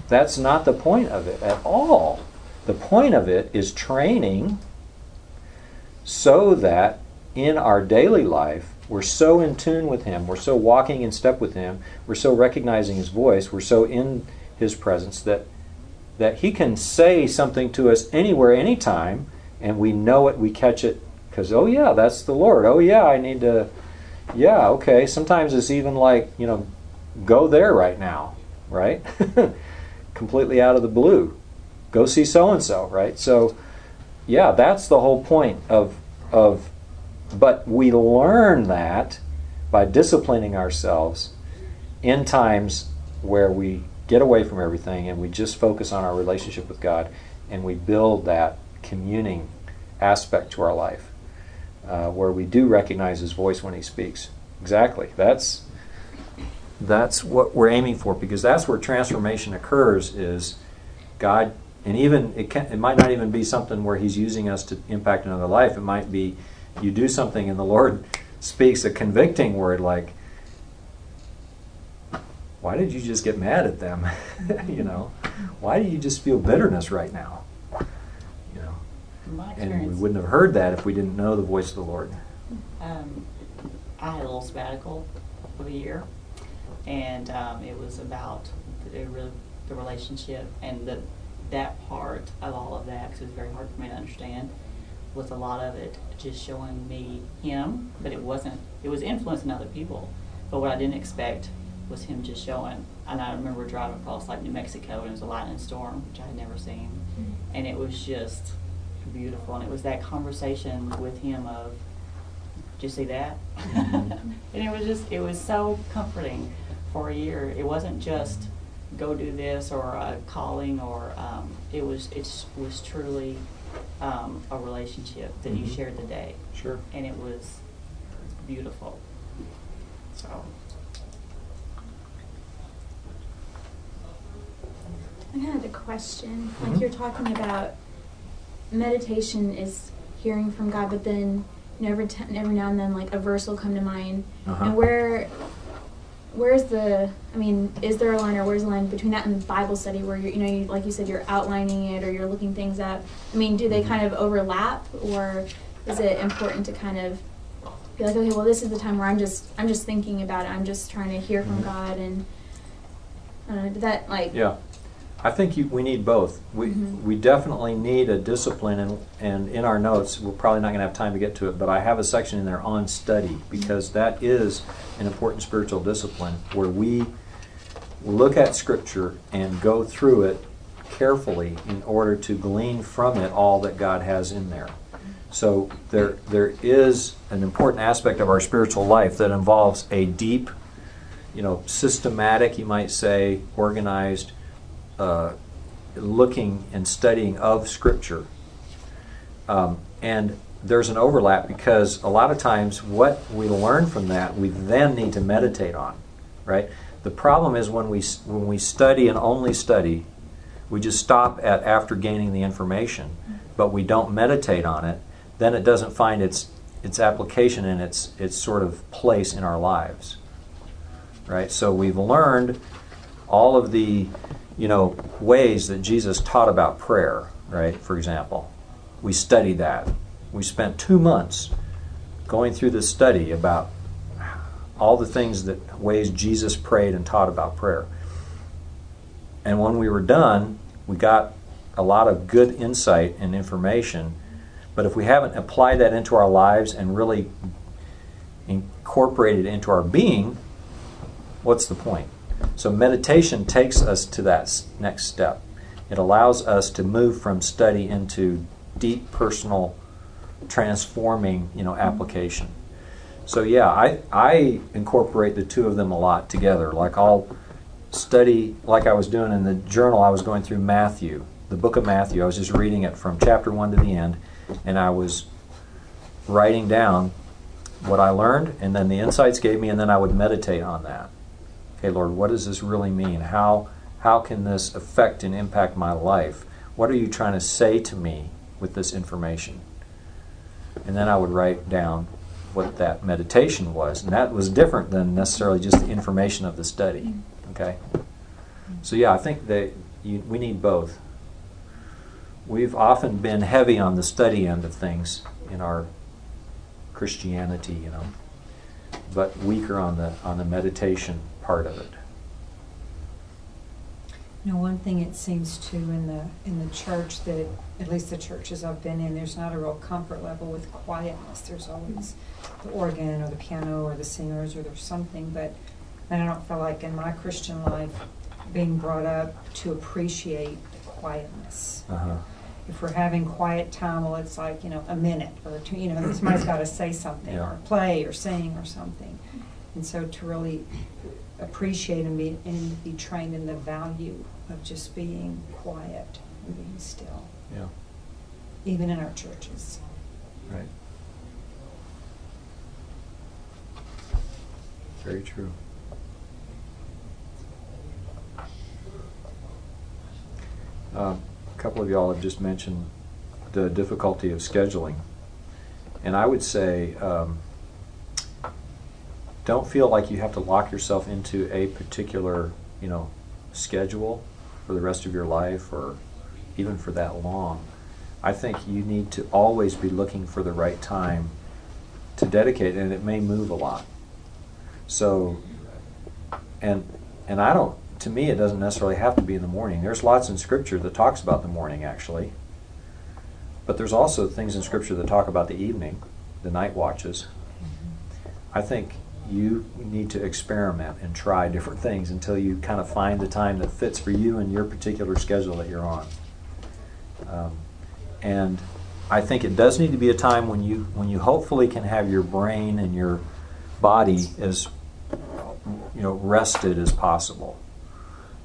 That's not the point of it at all. The point of it is training so that in our daily life we're so in tune with him we're so walking in step with him we're so recognizing his voice we're so in his presence that that he can say something to us anywhere anytime and we know it we catch it because oh yeah that's the lord. Oh yeah i need to yeah okay. Sometimes it's even like you know go there right now right? Completely out of the blue go see so and so right so yeah, that's the whole point of of but we learn that by disciplining ourselves in times where we get away from everything and we just focus on our relationship with God and we build that communing aspect to our life, uh, where we do recognize His voice when He speaks. Exactly. That's that's what we're aiming for because that's where transformation occurs. Is God, and even it can, it might not even be something where He's using us to impact another life. It might be you do something and the Lord speaks a convicting word like why did you just get mad at them? you know, why do you just feel bitterness right now? You know, and we wouldn't have heard that if we didn't know the voice of the Lord. um, I had a little sabbatical of a year, and um, it was about the, the relationship and the that part of all of that because it was very hard for me to understand. Was a lot of it just showing me him, but it wasn't. It was influencing other people, but what I didn't expect was him just showing. And I remember driving across like New Mexico, and it was a lightning storm, which I had never seen, mm-hmm. and it was just beautiful. And it was that conversation with him of, "Did you see that?" Mm-hmm. and it was just, it was so comforting for a year. It wasn't just go do this or a calling or um, it was it was truly um, a relationship that you Mhm. shared the day, Sure. and it was beautiful. So. I had a question. Mhm. Like you're talking about meditation is hearing from God, but then you know, every t- every now and then like a verse will come to mind. Uh-huh. And where where's the I mean, is there a line or where's the line between that and Bible study where you're you know, you, like you said, you're outlining it or you're looking things up? I mean, do they Mhm. kind of overlap or is it important to kind of be like, okay, well this is the time where I'm just I'm just thinking about it, I'm just trying to hear from Mhm. God and uh, did that like Yeah, I think you, we need both. We Mhm. we definitely need a discipline, and and in our notes, we're probably not going to have time to get to it, but I have a section in there on study because that is an important spiritual discipline where we look at Scripture and go through it carefully in order to glean from it all that God has in there. So there there is an important aspect of our spiritual life that involves a deep you know, systematic, you might say, organized uh, looking and studying of Scripture. Um, and there's an overlap because a lot of times what we learn from that, we then need to meditate on, right? The problem is when we when we study and only study, we just stop at after gaining the information, but we don't meditate on it. Then it doesn't find its its application and its its sort of place in our lives right? So we've learned all of the, you know, ways that Jesus taught about prayer, right? For example, we studied that. We spent two months going through this study about all the things that ways Jesus prayed and taught about prayer. And when we were done, we got a lot of good insight and information. But if we haven't applied that into our lives and really incorporated it into our being, what's the point? So meditation takes us to that next step. It allows us to move from study into deep personal transforming, you know, mm-hmm. application. So yeah, I I incorporate the two of them a lot together. Like I'll study like I was doing in the journal I was going through Matthew, the book of Matthew. I was just reading it from chapter 1 to the end and I was writing down what I learned and then the insights gave me and then I would meditate on that okay lord what does this really mean? How how can this affect and impact my life? What are you trying to say to me with this information? And then i would write down what that meditation was and that was different than necessarily just the information of the study mm-hmm. okay? So yeah i think that you, we need both. We've often been heavy on the study end of things in our christianity you know but weaker on the on the meditation part of it. You know, one thing it seems to in the in the church that at least the churches I've been in, there's not a real comfort level with quietness. There's always the organ or the piano or the singers or there's something, but and I don't feel like in my Christian life being brought up to appreciate the quietness. Uh-huh. If we're having quiet time, well, it's like you know a minute or two. You know, somebody's got to say something Yeah. or play or sing or something, and so to really appreciate and be and be trained in the value of just being quiet and being still. Yeah. even in our churches. Right. Very true. Uh, a couple of y'all have just mentioned the difficulty of scheduling. And I would say um, don't feel like you have to lock yourself into a particular, you know, schedule for the rest of your life or even for that long. I think you need to always be looking for the right time to dedicate, and it may move a lot. So, and and I don't. To me, it doesn't necessarily have to be in the morning. There's lots in Scripture that talks about the morning, actually. But there's also things in Scripture that talk about the evening, the night watches. Mm-hmm. I think you need to experiment and try different things until you kind of find the time that fits for you and your particular schedule that you're on. Um, and I think it does need to be a time when you when you hopefully can have your brain and your body as you know rested as possible,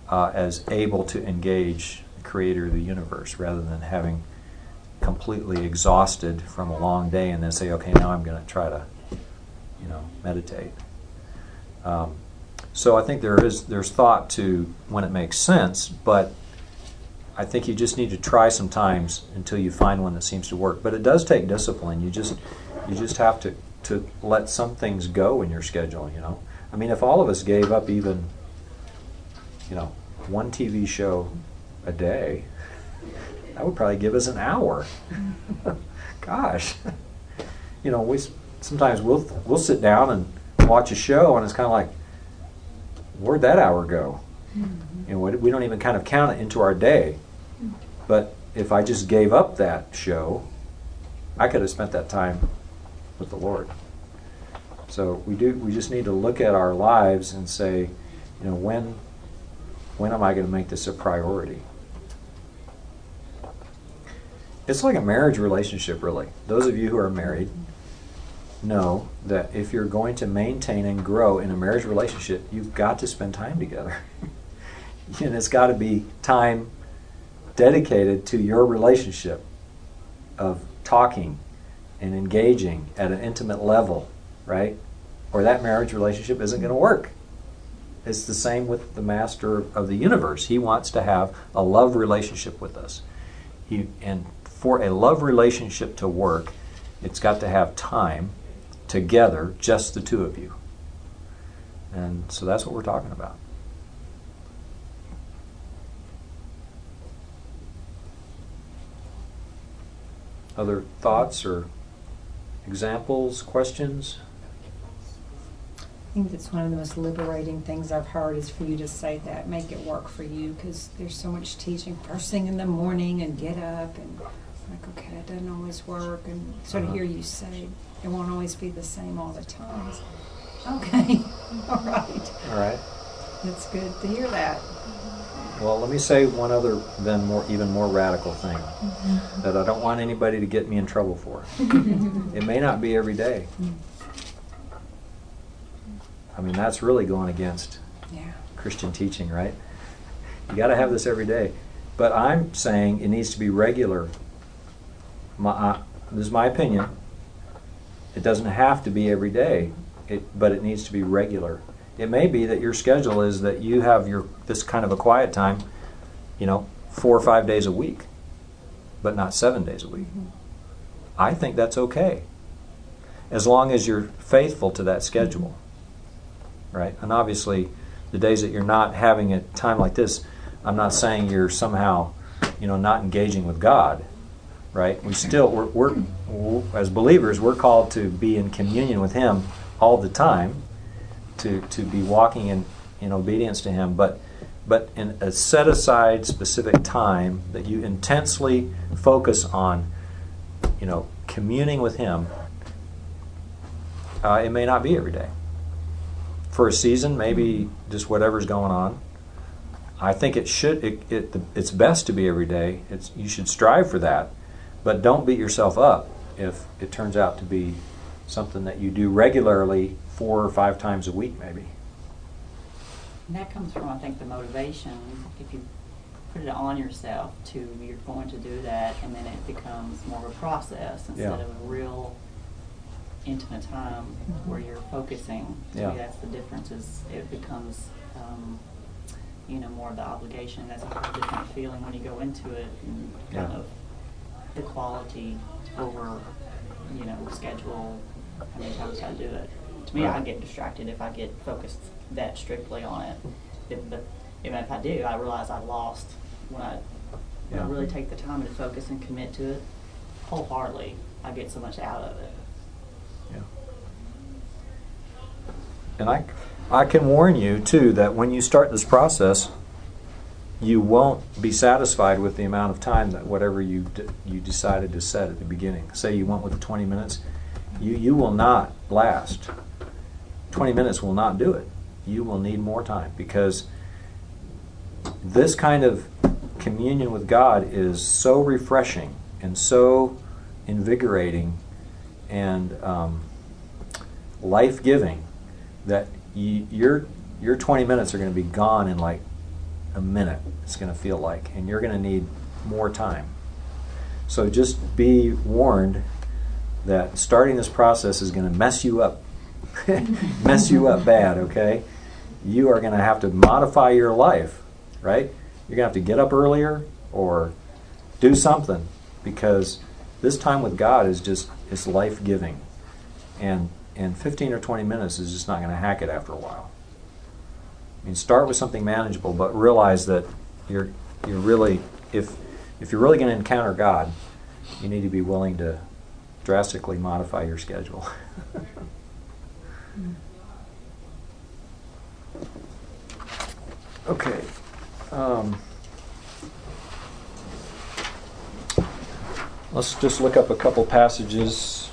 uh, as able to engage the Creator of the universe, rather than having completely exhausted from a long day and then say, okay, now I'm going to try to you know meditate. Um, so I think there is there's thought to when it makes sense, but I think you just need to try sometimes until you find one that seems to work. But it does take discipline. You just you just have to to let some things go in your schedule. You know, I mean, if all of us gave up even you know one TV show a day, that would probably give us an hour. Gosh, you know, we sometimes we'll we'll sit down and watch a show, and it's kind of like, where'd that hour go? Mm-hmm. And we don't even kind of count it into our day. But if I just gave up that show, I could have spent that time with the Lord. So we do we just need to look at our lives and say, you know, when when am I going to make this a priority? It's like a marriage relationship really. Those of you who are married know that if you're going to maintain and grow in a marriage relationship, you've got to spend time together. and it's got to be time dedicated to your relationship of talking and engaging at an intimate level, right? Or that marriage relationship isn't going to work. It's the same with the master of the universe. He wants to have a love relationship with us. He, and for a love relationship to work, it's got to have time together, just the two of you. And so that's what we're talking about. Other thoughts or examples, questions? I think that's one of the most liberating things I've heard is for you to say that, make it work for you, because there's so much teaching first thing in the morning and get up and like, okay, that doesn't always work, and sort of Uh-huh. hear you say it won't always be the same all the time. Okay, all right, All right. that's good to hear that. Well, let me say one other, then more, even more radical thing that I don't want anybody to get me in trouble for. it may not be every day. I mean, that's really going against Yeah. Christian teaching, right? You got to have this every day. But I'm saying it needs to be regular. My, uh, this is my opinion. It doesn't have to be every day, it, but it needs to be regular. It may be that your schedule is that you have your this kind of a quiet time, you know, four or five days a week, but not seven days a week. Mm-hmm. I think that's okay, as long as you're faithful to that schedule, right? And obviously, the days that you're not having a time like this, I'm not saying you're somehow, you know, not engaging with God, right? We still, we're, we're as believers, we're called to be in communion with Him all the time, to to be walking in in obedience to Him, but but in a set aside specific time that you intensely focus on, you know, communing with Him. Uh, it may not be every day. For a season, maybe just whatever's going on. I think it should. It, it it's best to be every day. It's you should strive for that, but don't beat yourself up if it turns out to be something that you do regularly four or five times a week, maybe. And that comes from, I think, the motivation. If you put it on yourself to you're going to do that, and then it becomes more of a process instead Yeah. of a real intimate time where you're focusing. Yeah. that's the difference. Is it becomes um, you know more of the obligation. That's a whole different feeling when you go into it, and kind Yeah. of the quality over you know schedule. How many times I do it. To me, I get distracted if I get focused that strictly on it. If, but even if I do, I realize I lost when I, when I Yeah. really take the time to focus and commit to it wholeheartedly. I get so much out of it. Yeah. And I, I can warn you too that when you start this process, you won't be satisfied with the amount of time that whatever you d- you decided to set at the beginning. Say you went with the 20 minutes, you you will not last. 20 minutes will not do it. You will need more time because this kind of communion with God is so refreshing and so invigorating and um, life giving that your your 20 minutes are going to be gone in like a minute. It's going to feel like, and you're going to need more time. So just be warned that starting this process is going to mess you up, mess you up bad. Okay, you are going to have to modify your life, right? You're going to have to get up earlier or do something because this time with God is just it's life giving, and and 15 or 20 minutes is just not going to hack it after a while. I mean, start with something manageable, but realize that you're you're really if if you're really going to encounter God, you need to be willing to drastically modify your schedule. okay. Um, let's just look up a couple passages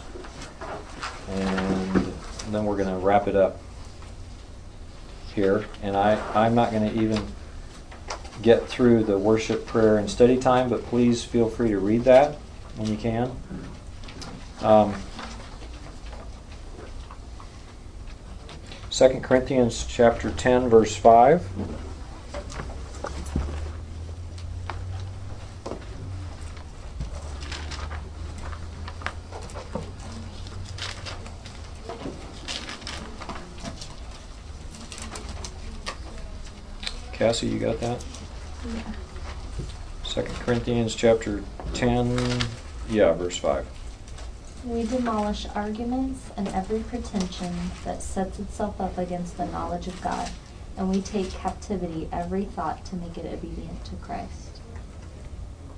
and then we're going to wrap it up here. And I, I'm not going to even get through the worship, prayer, and study time, but please feel free to read that when you can. Um, 2 Corinthians chapter 10, verse 5. Cassie, you got that? Yeah. Second Corinthians chapter 10, yeah, verse 5. We demolish arguments and every pretension that sets itself up against the knowledge of God, and we take captivity every thought to make it obedient to Christ.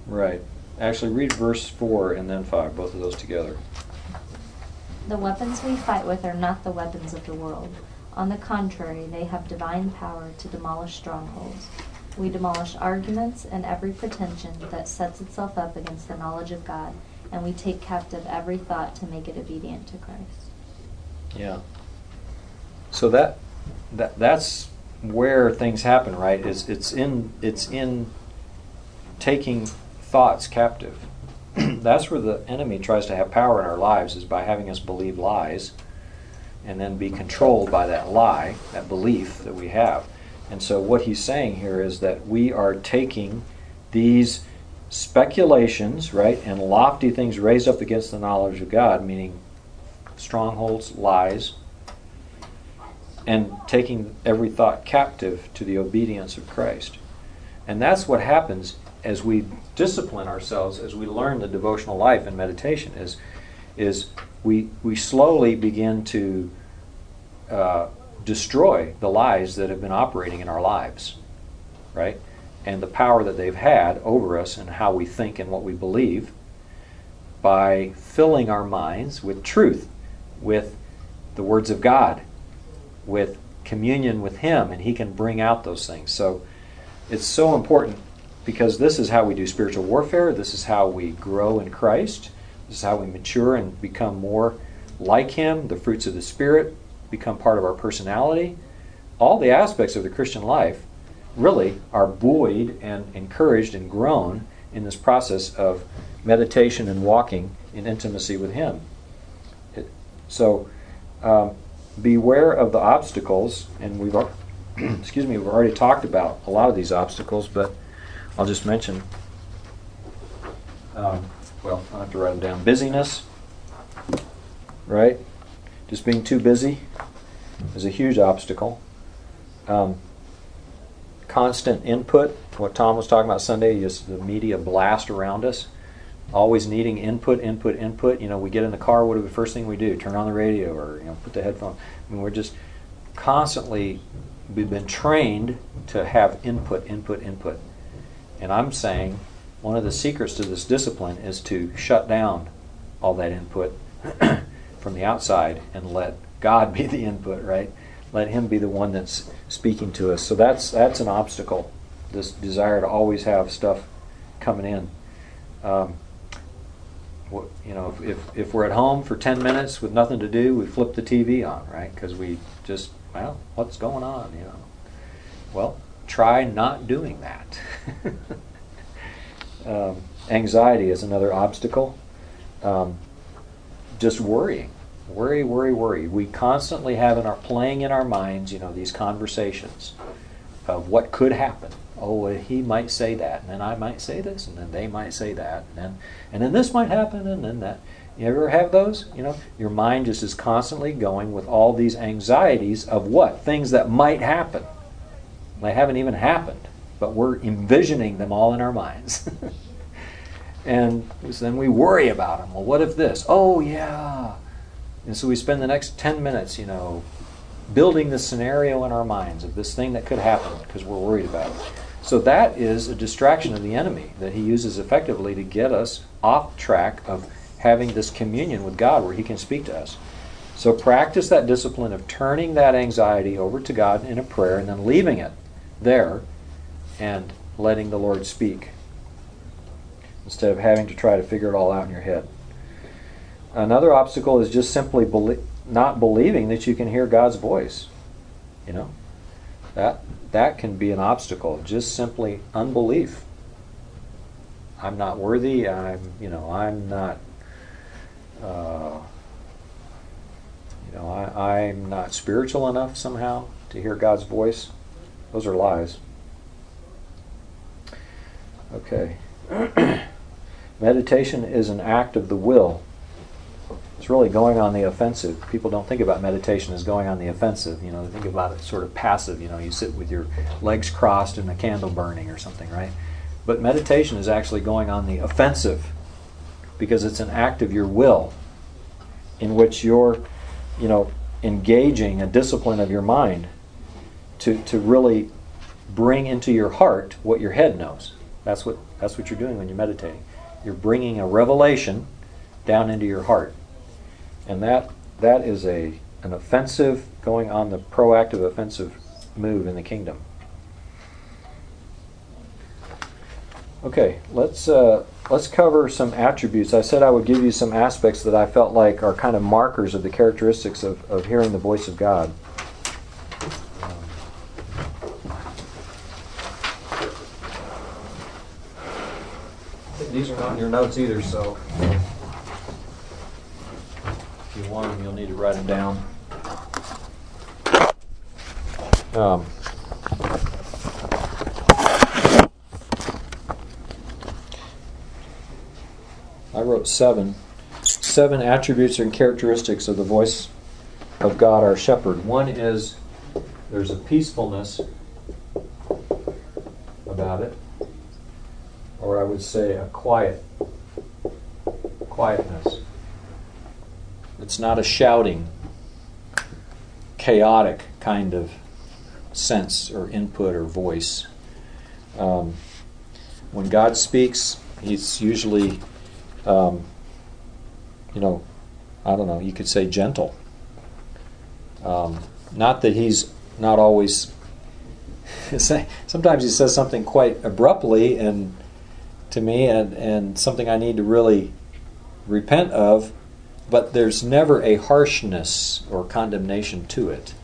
Right. Actually, read verse 4 and then 5, both of those together. The weapons we fight with are not the weapons of the world. On the contrary, they have divine power to demolish strongholds. We demolish arguments and every pretension that sets itself up against the knowledge of God, and we take captive every thought to make it obedient to Christ. Yeah. So that that that's where things happen, right? Is it's in it's in taking thoughts captive. that's where the enemy tries to have power in our lives is by having us believe lies and then be controlled by that lie, that belief that we have. And so what he's saying here is that we are taking these speculations, right, and lofty things raised up against the knowledge of God, meaning strongholds, lies, and taking every thought captive to the obedience of Christ. And that's what happens as we discipline ourselves, as we learn the devotional life and meditation, is, is we, we slowly begin to uh, destroy the lies that have been operating in our lives, right? And the power that they've had over us and how we think and what we believe by filling our minds with truth, with the words of God, with communion with Him, and He can bring out those things. So it's so important because this is how we do spiritual warfare. This is how we grow in Christ. This is how we mature and become more like Him. The fruits of the Spirit become part of our personality. All the aspects of the Christian life really are buoyed and encouraged and grown in this process of meditation and walking in intimacy with Him. So, um, beware of the obstacles, and we've excuse me, we've already talked about a lot of these obstacles, but I'll just mention. Um, well, I have to write them down. Busyness, right? Just being too busy is a huge obstacle. Um, constant input, what Tom was talking about Sunday, just the media blast around us. Always needing input, input, input. You know, we get in the car, what do the first thing we do? Turn on the radio or you know, put the headphone. I mean, we're just constantly we've been trained to have input, input, input. And I'm saying one of the secrets to this discipline is to shut down all that input from the outside and let God be the input, right? Let Him be the one that's speaking to us. So that's that's an obstacle. This desire to always have stuff coming in. Um, you know, if, if, if we're at home for 10 minutes with nothing to do, we flip the TV on, right? Because we just, well, what's going on, you know? Well, try not doing that. um, anxiety is another obstacle. Um, just worrying. Worry, worry, worry. We constantly have in our playing in our minds, you know, these conversations of what could happen. Oh, he might say that, and then I might say this, and then they might say that, and then and then this might happen, and then that. You ever have those? You know, your mind just is constantly going with all these anxieties of what things that might happen. They haven't even happened, but we're envisioning them all in our minds. and then we worry about them. Well, what if this? Oh, yeah. And so we spend the next 10 minutes, you know, building the scenario in our minds of this thing that could happen because we're worried about it. So that is a distraction of the enemy that he uses effectively to get us off track of having this communion with God where he can speak to us. So practice that discipline of turning that anxiety over to God in a prayer and then leaving it there and letting the Lord speak instead of having to try to figure it all out in your head. Another obstacle is just simply belie- not believing that you can hear God's voice. You know, that that can be an obstacle. Just simply unbelief. I'm not worthy. I'm you know I'm not. Uh, you know I, I'm not spiritual enough somehow to hear God's voice. Those are lies. Okay. Meditation is an act of the will. It's really going on the offensive. People don't think about meditation as going on the offensive. You know, they think about it sort of passive. You know, you sit with your legs crossed and a candle burning or something, right? But meditation is actually going on the offensive because it's an act of your will in which you're, you know, engaging a discipline of your mind to, to really bring into your heart what your head knows. That's what, that's what you're doing when you're meditating. You're bringing a revelation down into your heart. And that, that is a, an offensive, going on the proactive offensive move in the kingdom. Okay, let's uh, let's cover some attributes. I said I would give you some aspects that I felt like are kind of markers of the characteristics of, of hearing the voice of God. These are not in your notes either, so if you want them, you'll need to write them down. Um, I wrote seven. Seven attributes and characteristics of the voice of God, our shepherd. One is there's a peacefulness about it, or I would say a quiet quietness. It's not a shouting, chaotic kind of sense or input or voice. Um, when God speaks, He's usually, um, you know, I don't know, you could say gentle. Um, not that He's not always. Sometimes He says something quite abruptly and to me, and, and something I need to really repent of, but there's never a harshness or condemnation to it.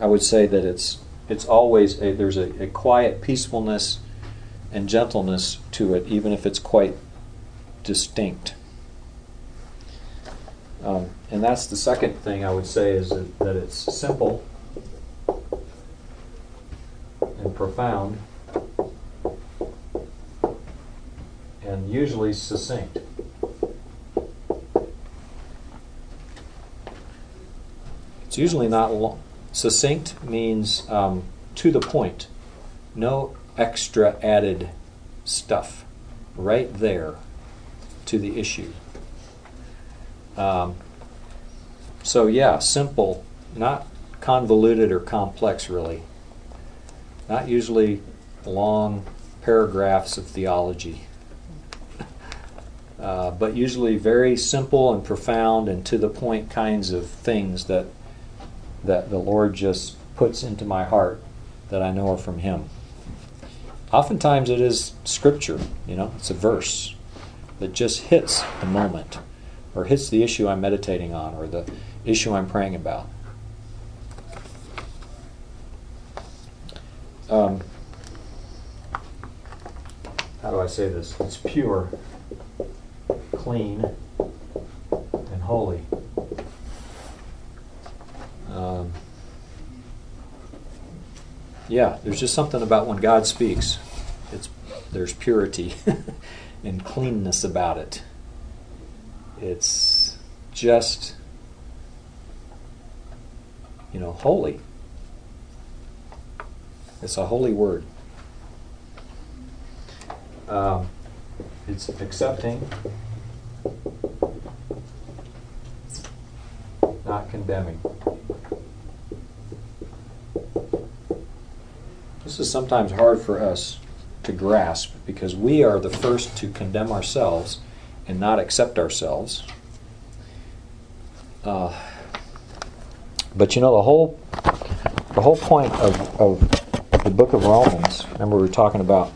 I would say that it's it's always a, there's a, a quiet peacefulness and gentleness to it, even if it's quite distinct. Um, and that's the second thing I would say is that, that it's simple and profound and usually succinct. It's usually not long. Succinct means um, to the point, no extra added stuff, right there to the issue. Um, so, yeah, simple, not convoluted or complex, really. Not usually long paragraphs of theology, uh, but usually very simple and profound and to the point kinds of things that that the Lord just puts into my heart that I know are from Him. Oftentimes it is scripture, you know, it's a verse that just hits the moment or hits the issue I'm meditating on or the issue I'm praying about. Um, how do I say this? It's pure, clean, and holy. Um, yeah, there's just something about when God speaks. It's there's purity and cleanness about it. It's just you know, holy. It's a holy word. Um, it's accepting, not condemning. This is sometimes hard for us to grasp because we are the first to condemn ourselves and not accept ourselves. Uh, but you know the whole the whole point of, of the book of Romans. Remember we were talking about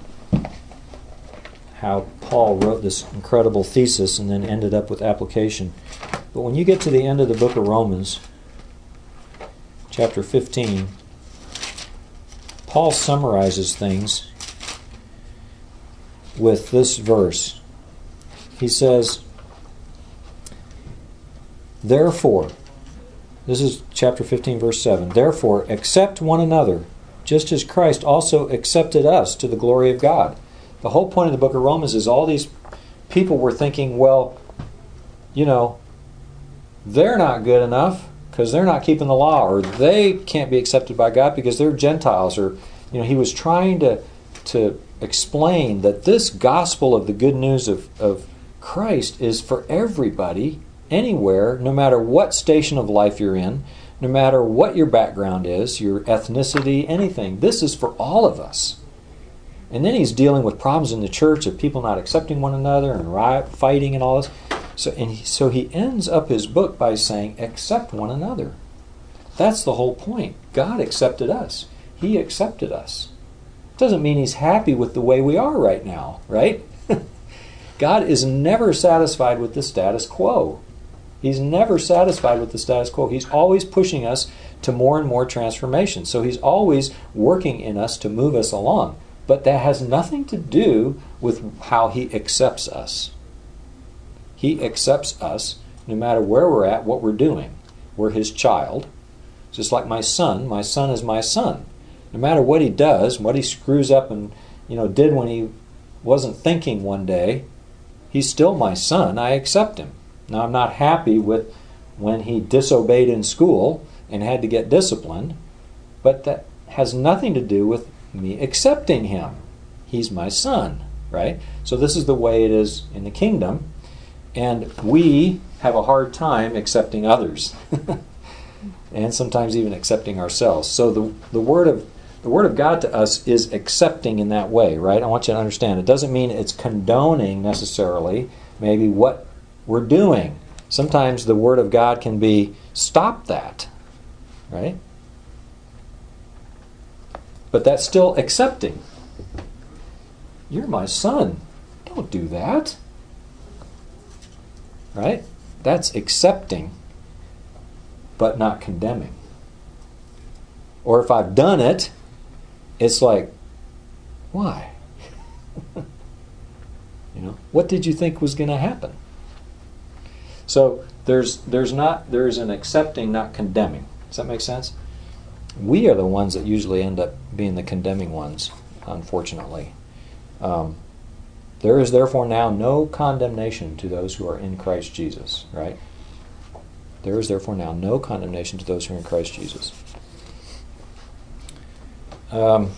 how Paul wrote this incredible thesis and then ended up with application. But when you get to the end of the book of Romans, chapter 15, Paul summarizes things with this verse. He says, Therefore, this is chapter 15, verse 7. Therefore, accept one another, just as Christ also accepted us to the glory of God. The whole point of the book of Romans is all these people were thinking, well, you know, they're not good enough because they're not keeping the law, or they can't be accepted by God because they're Gentiles, or you know, he was trying to to explain that this gospel of the good news of, of Christ is for everybody, anywhere, no matter what station of life you're in, no matter what your background is, your ethnicity, anything. This is for all of us. And then he's dealing with problems in the church of people not accepting one another and riot, fighting and all this. So, and he, so he ends up his book by saying, accept one another. That's the whole point. God accepted us. He accepted us. Doesn't mean he's happy with the way we are right now, right? God is never satisfied with the status quo. He's never satisfied with the status quo. He's always pushing us to more and more transformation. So he's always working in us to move us along. But that has nothing to do with how he accepts us. He accepts us no matter where we're at, what we're doing. We're his child. Just like my son, my son is my son. No matter what he does, what he screws up and you know did when he wasn't thinking one day, he's still my son. I accept him. Now I'm not happy with when he disobeyed in school and had to get disciplined, but that has nothing to do with me accepting him. He's my son, right? So this is the way it is in the kingdom, and we have a hard time accepting others. and sometimes even accepting ourselves. So the the word of the word of God to us is accepting in that way, right? I want you to understand. It doesn't mean it's condoning necessarily maybe what we're doing. Sometimes the word of God can be stop that, right? But that's still accepting. You're my son. Don't do that. Right? That's accepting, but not condemning. Or if I've done it, it's like, why? you know, what did you think was going to happen? So there's there's not there's an accepting, not condemning. Does that make sense? We are the ones that usually end up being the condemning ones, unfortunately. Um, There is therefore now no condemnation to those who are in Christ Jesus, right? There is therefore now no condemnation to those who are in Christ Jesus. Um,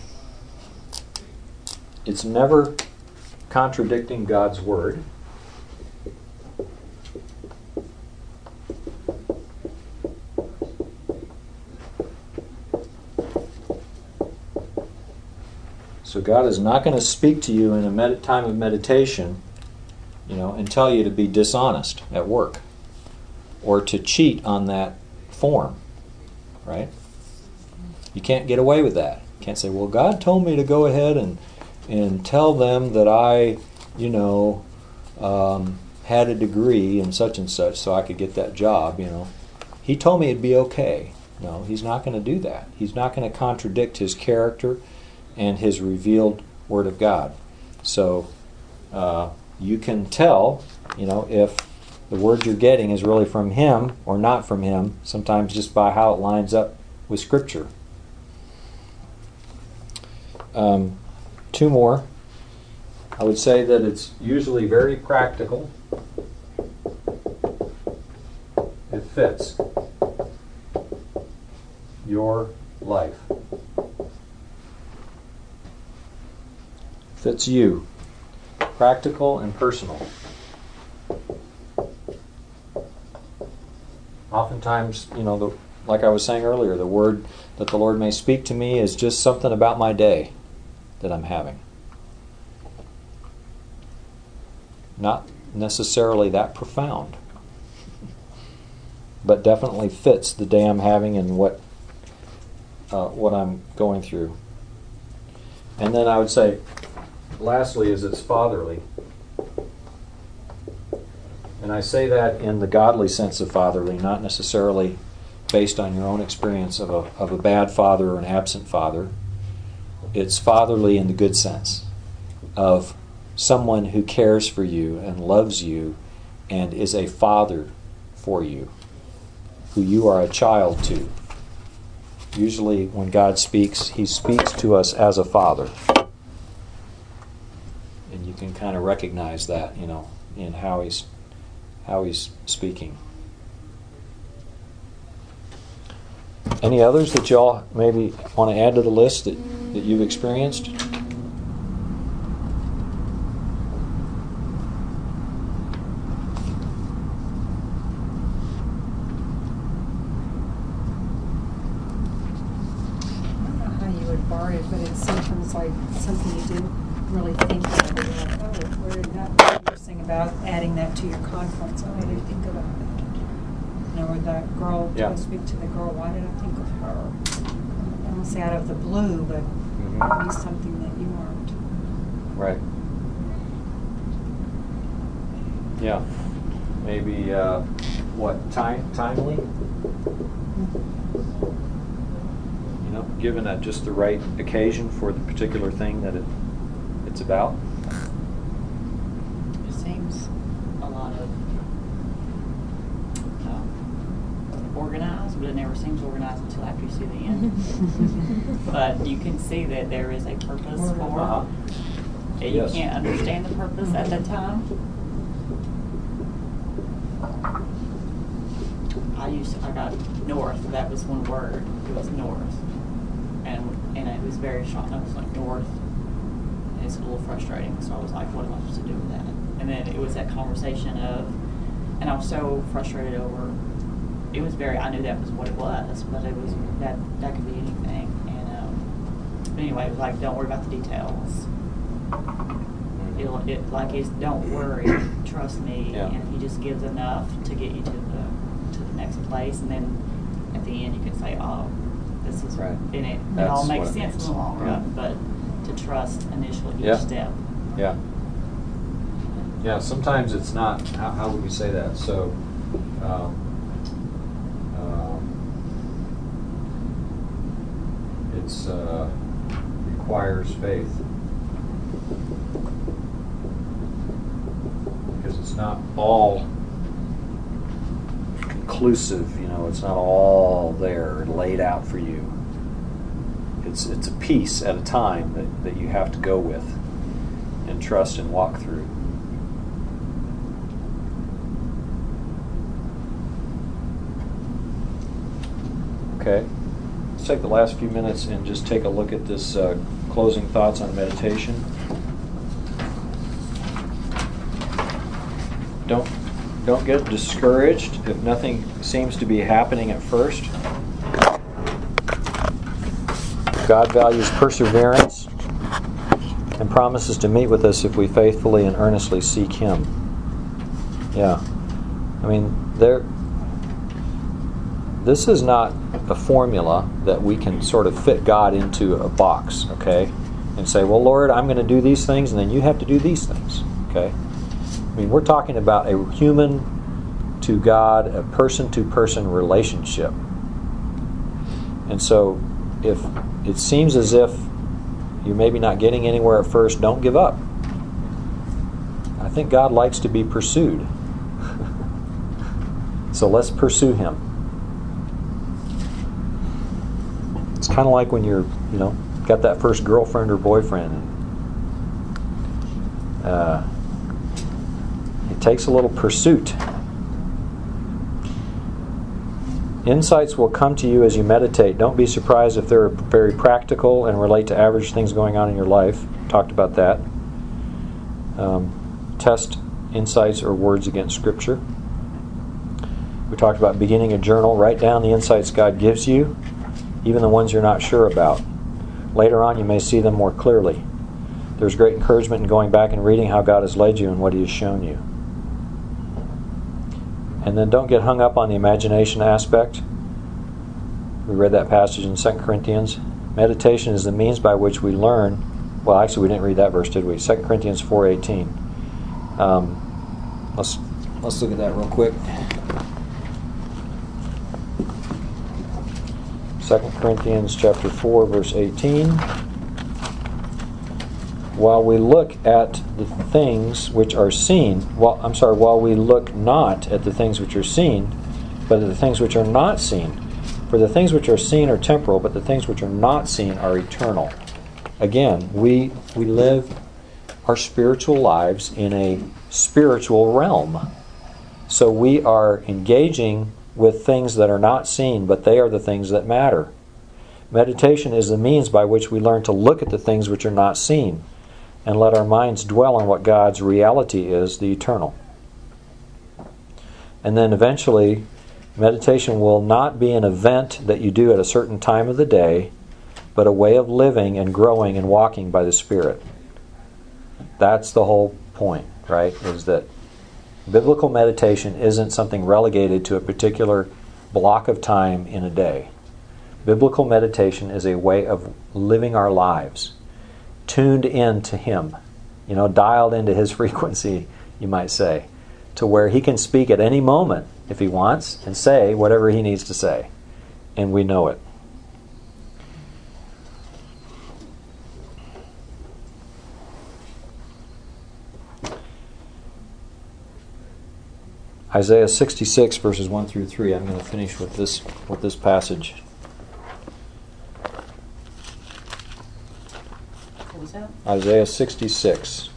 it's never contradicting God's word. So God is not going to speak to you in a med- time of meditation, you know, and tell you to be dishonest at work or to cheat on that form, right? You can't get away with that. You can't say, "Well, God told me to go ahead and and tell them that I, you know, um, had a degree in such and such, so I could get that job." You know, He told me it'd be okay. No, He's not going to do that. He's not going to contradict His character and His revealed Word of God. So uh, you can tell, you know, if the word you're getting is really from Him or not from Him, sometimes just by how it lines up with Scripture. Um, two more. I would say that it's usually very practical. It fits your life. Fits you. Practical and personal. Oftentimes, you know, the, like I was saying earlier, the word that the Lord may speak to me is just something about my day that I'm having. Not necessarily that profound, but definitely fits the day I'm having and what uh, what I'm going through. And then I would say, lastly, is it's fatherly. And I say that in the godly sense of fatherly, not necessarily based on your own experience of a, of a bad father or an absent father. It's fatherly in the good sense of someone who cares for you and loves you and is a father for you, who you are a child to. Usually, when God speaks, He speaks to us as a father. Can kind of recognize that, you know, in how He's how he's speaking. Any others that y'all maybe want to add to the list that, that you've experienced? I don't know how you would bar it, but it's sometimes like something you do really think about. You're like, oh, where did that, you're saying about adding that to your conference. Oh, I didn't think about that. You know, or that girl, Yeah. to speak to the girl, why did I think of her? I don't say out of the blue, but Mhm. maybe something that you weren't. Right. Yeah. Maybe uh, what time timely? You know, given at just the right occasion for the particular thing that it it's about. It seems a lot of um, organized, but it never seems organized until after you see the end. but you can see that there is a purpose for Uh-huh. it. You Yes. can't understand the purpose at that time. I used to, I got north. That was one word. It was north, and it was very short. I was like north. And it's a little frustrating. So I was like, what am I supposed to do with that? And then it was that conversation of, and I was so frustrated over. It was very. I knew that was what it was, but it was that that could be anything. And um, anyway, it was like, don't worry about the details. It'll, it like is don't worry, trust me, Yeah. and he just gives enough to get you to the to the next place, and then at the end you can say, oh, is Right. and it, it That's all makes what it sense in the long run, but to trust initially each Yeah. step. Yeah. Yeah, sometimes it's not, how, how would we say that? So, um, um, it's, uh, requires faith. Because it's not all conclusive, you know, it's not all there laid out for you. It's, it's a piece at a time that, that you have to go with. and trust and walk through. Okay, let's take the last few minutes and just take a look at this uh, closing thoughts on meditation. Don't don't get discouraged if nothing seems to be happening at first. God values perseverance and promises to meet with us if we faithfully and earnestly seek Him. Yeah. I mean, there. This is not a formula that we can sort of fit God into a box, okay? And say, well, Lord, I'm going to do these things, and then you have to do these things, okay? I mean, we're talking about a human to God, a person to person relationship. And so, if it seems as if you're maybe not getting anywhere at first, don't give up. I think God likes to be pursued. so let's pursue Him. It's kind of like when you're, you know, got that first girlfriend or boyfriend. Uh, takes a little pursuit. Insights will come to you as you meditate. Don't be surprised if they're very practical and relate to average things going on in your life. Talked about that. Um, test insights or words against Scripture. We talked about beginning a journal. Write down the insights God gives you, even the ones you're not sure about. Later on, you may see them more clearly. There's great encouragement in going back and reading how God has led you and what He has shown you. And then don't get hung up on the imagination aspect. We read that passage in 2 Corinthians. Meditation is the means by which we learn. Well, actually, we didn't read that verse, did we? 2 Corinthians 4.18. Um, let's, let's look at that real quick. 2 Corinthians chapter 4, verse 18 while we look at the things which are seen, well, I'm sorry, while we look not at the things which are seen, but at the things which are not seen. For the things which are seen are temporal, but the things which are not seen are eternal. Again, we we live our spiritual lives in a spiritual realm. So we are engaging with things that are not seen, but they are the things that matter. Meditation is the means by which we learn to look at the things which are not seen and let our minds dwell on what God's reality is, the eternal. And then eventually, meditation will not be an event that you do at a certain time of the day, but a way of living and growing and walking by the Spirit. That's the whole point, right? Is that biblical meditation isn't something relegated to a particular block of time in a day. Biblical meditation is a way of living our lives tuned in to Him, you know, dialed into His frequency, you might say, to where He can speak at any moment if He wants and say whatever He needs to say. And we know it. Isaiah 66 verses 1 through 3. I'm going to finish with this with this passage. Isaiah 66,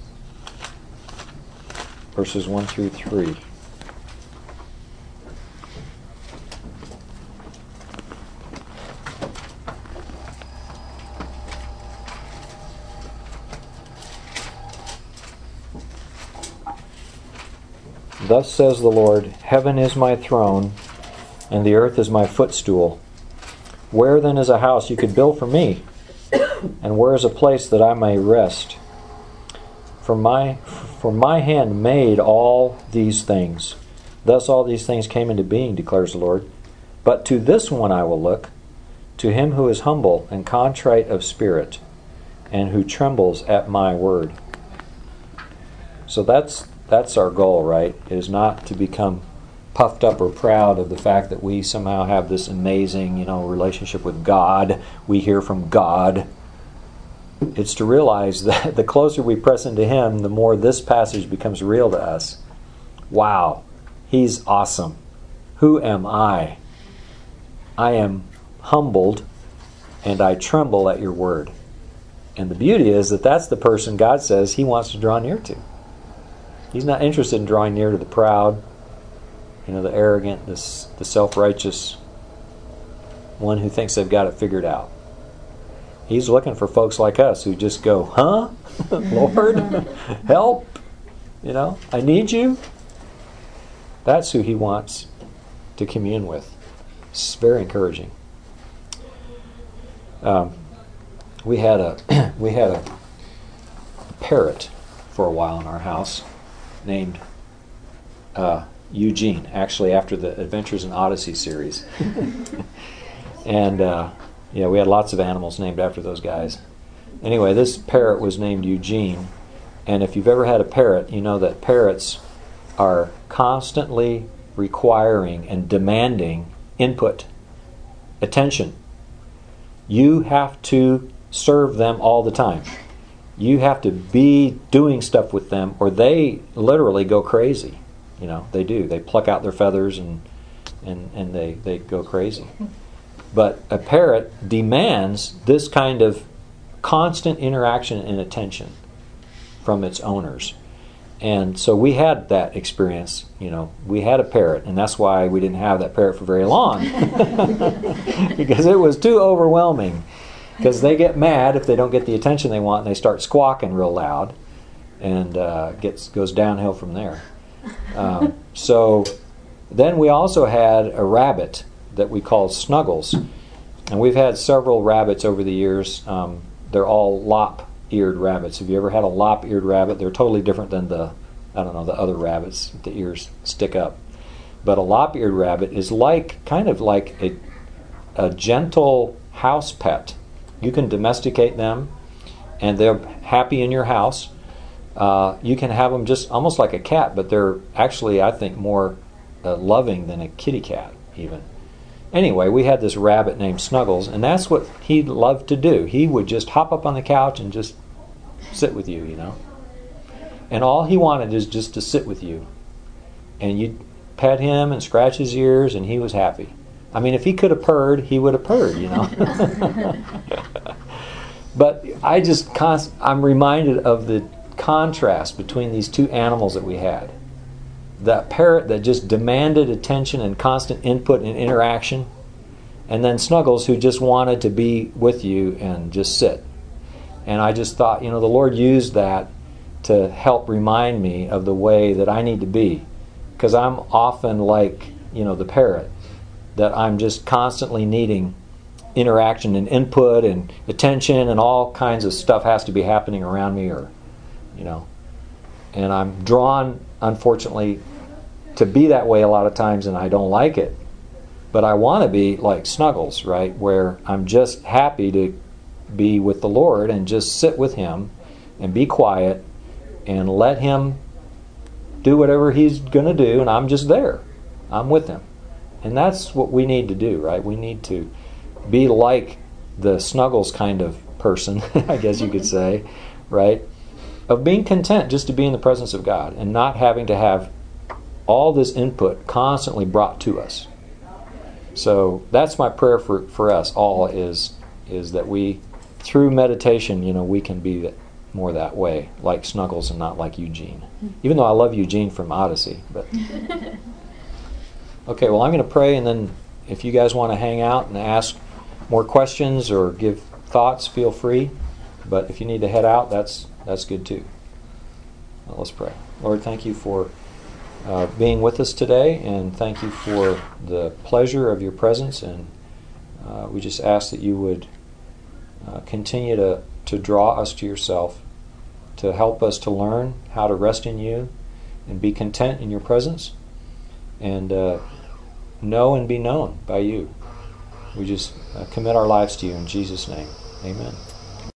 verses 1 through 3. Thus says the Lord Heaven is my throne, and the earth is my footstool. Where then is a house you could build for me? And where is a place that I may rest? For my, for my hand made all these things. Thus all these things came into being, declares the Lord. But to this one I will look, to him who is humble and contrite of spirit, and who trembles at my word. So that's that's our goal, right? Is not to become puffed up or proud of the fact that we somehow have this amazing, you know, relationship with God. We hear from God. It's to realize that the closer we press into Him, the more this passage becomes real to us. Wow, He's awesome. Who am I? I am humbled and I tremble at your word. And the beauty is that that's the person God says He wants to draw near to. He's not interested in drawing near to the proud, you know, the arrogant, this, the self righteous, one who thinks they've got it figured out. He's looking for folks like us who just go, huh? Lord, help. You know, I need you. That's who he wants to commune with. It's very encouraging. Um, we had a we had a parrot for a while in our house named uh, Eugene, actually after the Adventures in Odyssey series. and uh, yeah, we had lots of animals named after those guys. Anyway, this parrot was named Eugene, and if you've ever had a parrot, you know that parrots are constantly requiring and demanding input, attention. You have to serve them all the time. You have to be doing stuff with them, or they literally go crazy. You know, they do. They pluck out their feathers and and, and they, they go crazy. But a parrot demands this kind of constant interaction and attention from its owners. And so we had that experience. You know, we had a parrot, and that's why we didn't have that parrot for very long because it was too overwhelming. Because they get mad if they don't get the attention they want, and they start squawking real loud, and uh, gets goes downhill from there. Um, so then we also had a rabbit that we called Snuggles, and we've had several rabbits over the years. Um, they're all lop eared rabbits. Have you ever had a lop eared rabbit? They're totally different than the, I don't know, the other rabbits. The ears stick up. But a lop eared rabbit is like, kind of like a, a gentle house pet. You can domesticate them and they're happy in your house. Uh, you can have them just almost like a cat, but they're actually, I think, more uh, loving than a kitty cat, even. Anyway, we had this rabbit named Snuggles, and that's what he loved to do. He would just hop up on the couch and just sit with you, you know. And all he wanted is just to sit with you. And you'd pet him and scratch his ears, and he was happy. I mean, if he could have purred, he would have purred, you know. but I just, const- I'm reminded of the contrast between these two animals that we had that parrot that just demanded attention and constant input and interaction, and then Snuggles who just wanted to be with you and just sit. And I just thought, you know, the Lord used that to help remind me of the way that I need to be. Because I'm often like, you know, the parrot, that I'm just constantly needing interaction and input and attention and all kinds of stuff has to be happening around me or, you know. And I'm drawn unfortunately, to be that way a lot of times, and I don't like it. But I want to be like Snuggles, right? Where I'm just happy to be with the Lord and just sit with Him and be quiet and let Him do whatever He's going to do, and I'm just there. I'm with Him. And that's what we need to do, right? We need to be like the Snuggles kind of person, I guess you could say, right? Of being content just to be in the presence of God and not having to have all this input constantly brought to us. So that's my prayer for, for us all is is that we through meditation, you know, we can be that, more that way, like Snuggles and not like Eugene. Even though I love Eugene from Odyssey, but Okay, well I'm going to pray and then if you guys want to hang out and ask more questions or give thoughts, feel free. But if you need to head out, that's that's good too. Well, let's pray. Lord, thank you for uh, being with us today, and thank you for the pleasure of your presence. And uh, we just ask that you would uh, continue to, to draw us to yourself, to help us to learn how to rest in you and be content in your presence, and uh, know and be known by you. We just uh, commit our lives to you in Jesus' name. Amen.